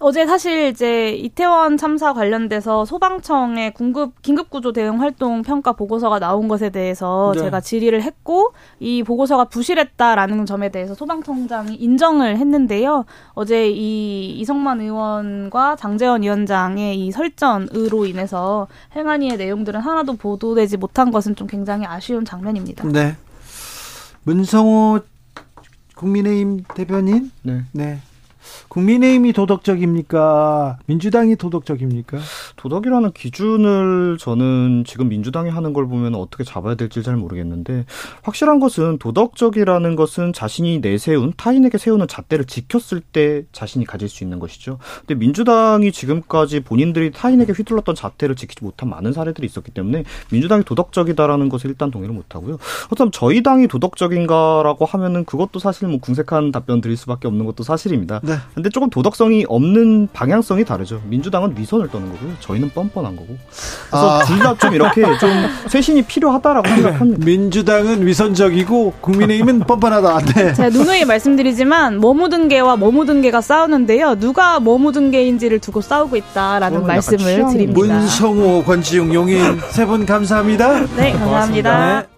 Speaker 7: 어제 사실 이제 이태원 참사 관련돼서 소방청의 긴급 긴급 구조 대응 활동 평가 보고서가 나온 것에 대해서
Speaker 1: 네.
Speaker 7: 제가 질의를 했고 이 보고서가 부실했다라는 점에 대해서 소방청장이 인정을 했는데요. 어제 이 이성만 의원과 장재원 위원장의 이 설전으로 인해서 행안위의 내용들은 하나도 보도되지 못한 것은 좀 굉장히 아쉬운 장면입니다.
Speaker 1: 네. 문성호 국민의힘 대변인?
Speaker 5: 네.
Speaker 1: 네. 국민의힘이 도덕적입니까? 민주당이 도덕적입니까?
Speaker 5: 도덕이라는 기준을 저는 지금 민주당이 하는 걸 보면 어떻게 잡아야 될지 잘 모르겠는데 확실한 것은 도덕적이라는 것은 자신이 내세운 타인에게 세우는 잣대를 지켰을 때 자신이 가질 수 있는 것이죠. 근데 민주당이 지금까지 본인들이 타인에게 휘둘렀던 잣대를 지키지 못한 많은 사례들이 있었기 때문에 민주당이 도덕적이다라는 것을 일단 동의를 못 하고요. 그렇다면 저희 당이 도덕적인가라고 하면은 그것도 사실 뭐 궁색한 답변 드릴 수밖에 없는 것도 사실입니다.
Speaker 1: 네.
Speaker 5: 근데 조금 도덕성이 없는 방향성이 다르죠. 민주당은 위선을 떠는 거고요. 저희는 뻔뻔한 거고. 그래서
Speaker 1: 아.
Speaker 5: 둘다 좀 이렇게 좀 쇄신이 필요하다라고 생각합니다.
Speaker 1: 민주당은 위선적이고 국민의힘은 뻔뻔하다. 네.
Speaker 7: 제가 누누이 말씀드리지만 머무든 개와 머무든 개가 싸우는데요. 누가 머무든 개인지를 두고 싸우고 있다라는 말씀을 드립니다.
Speaker 1: 문성호, 권지용, 용인 세 분 감사합니다.
Speaker 7: 네, 감사합니다.
Speaker 1: 네.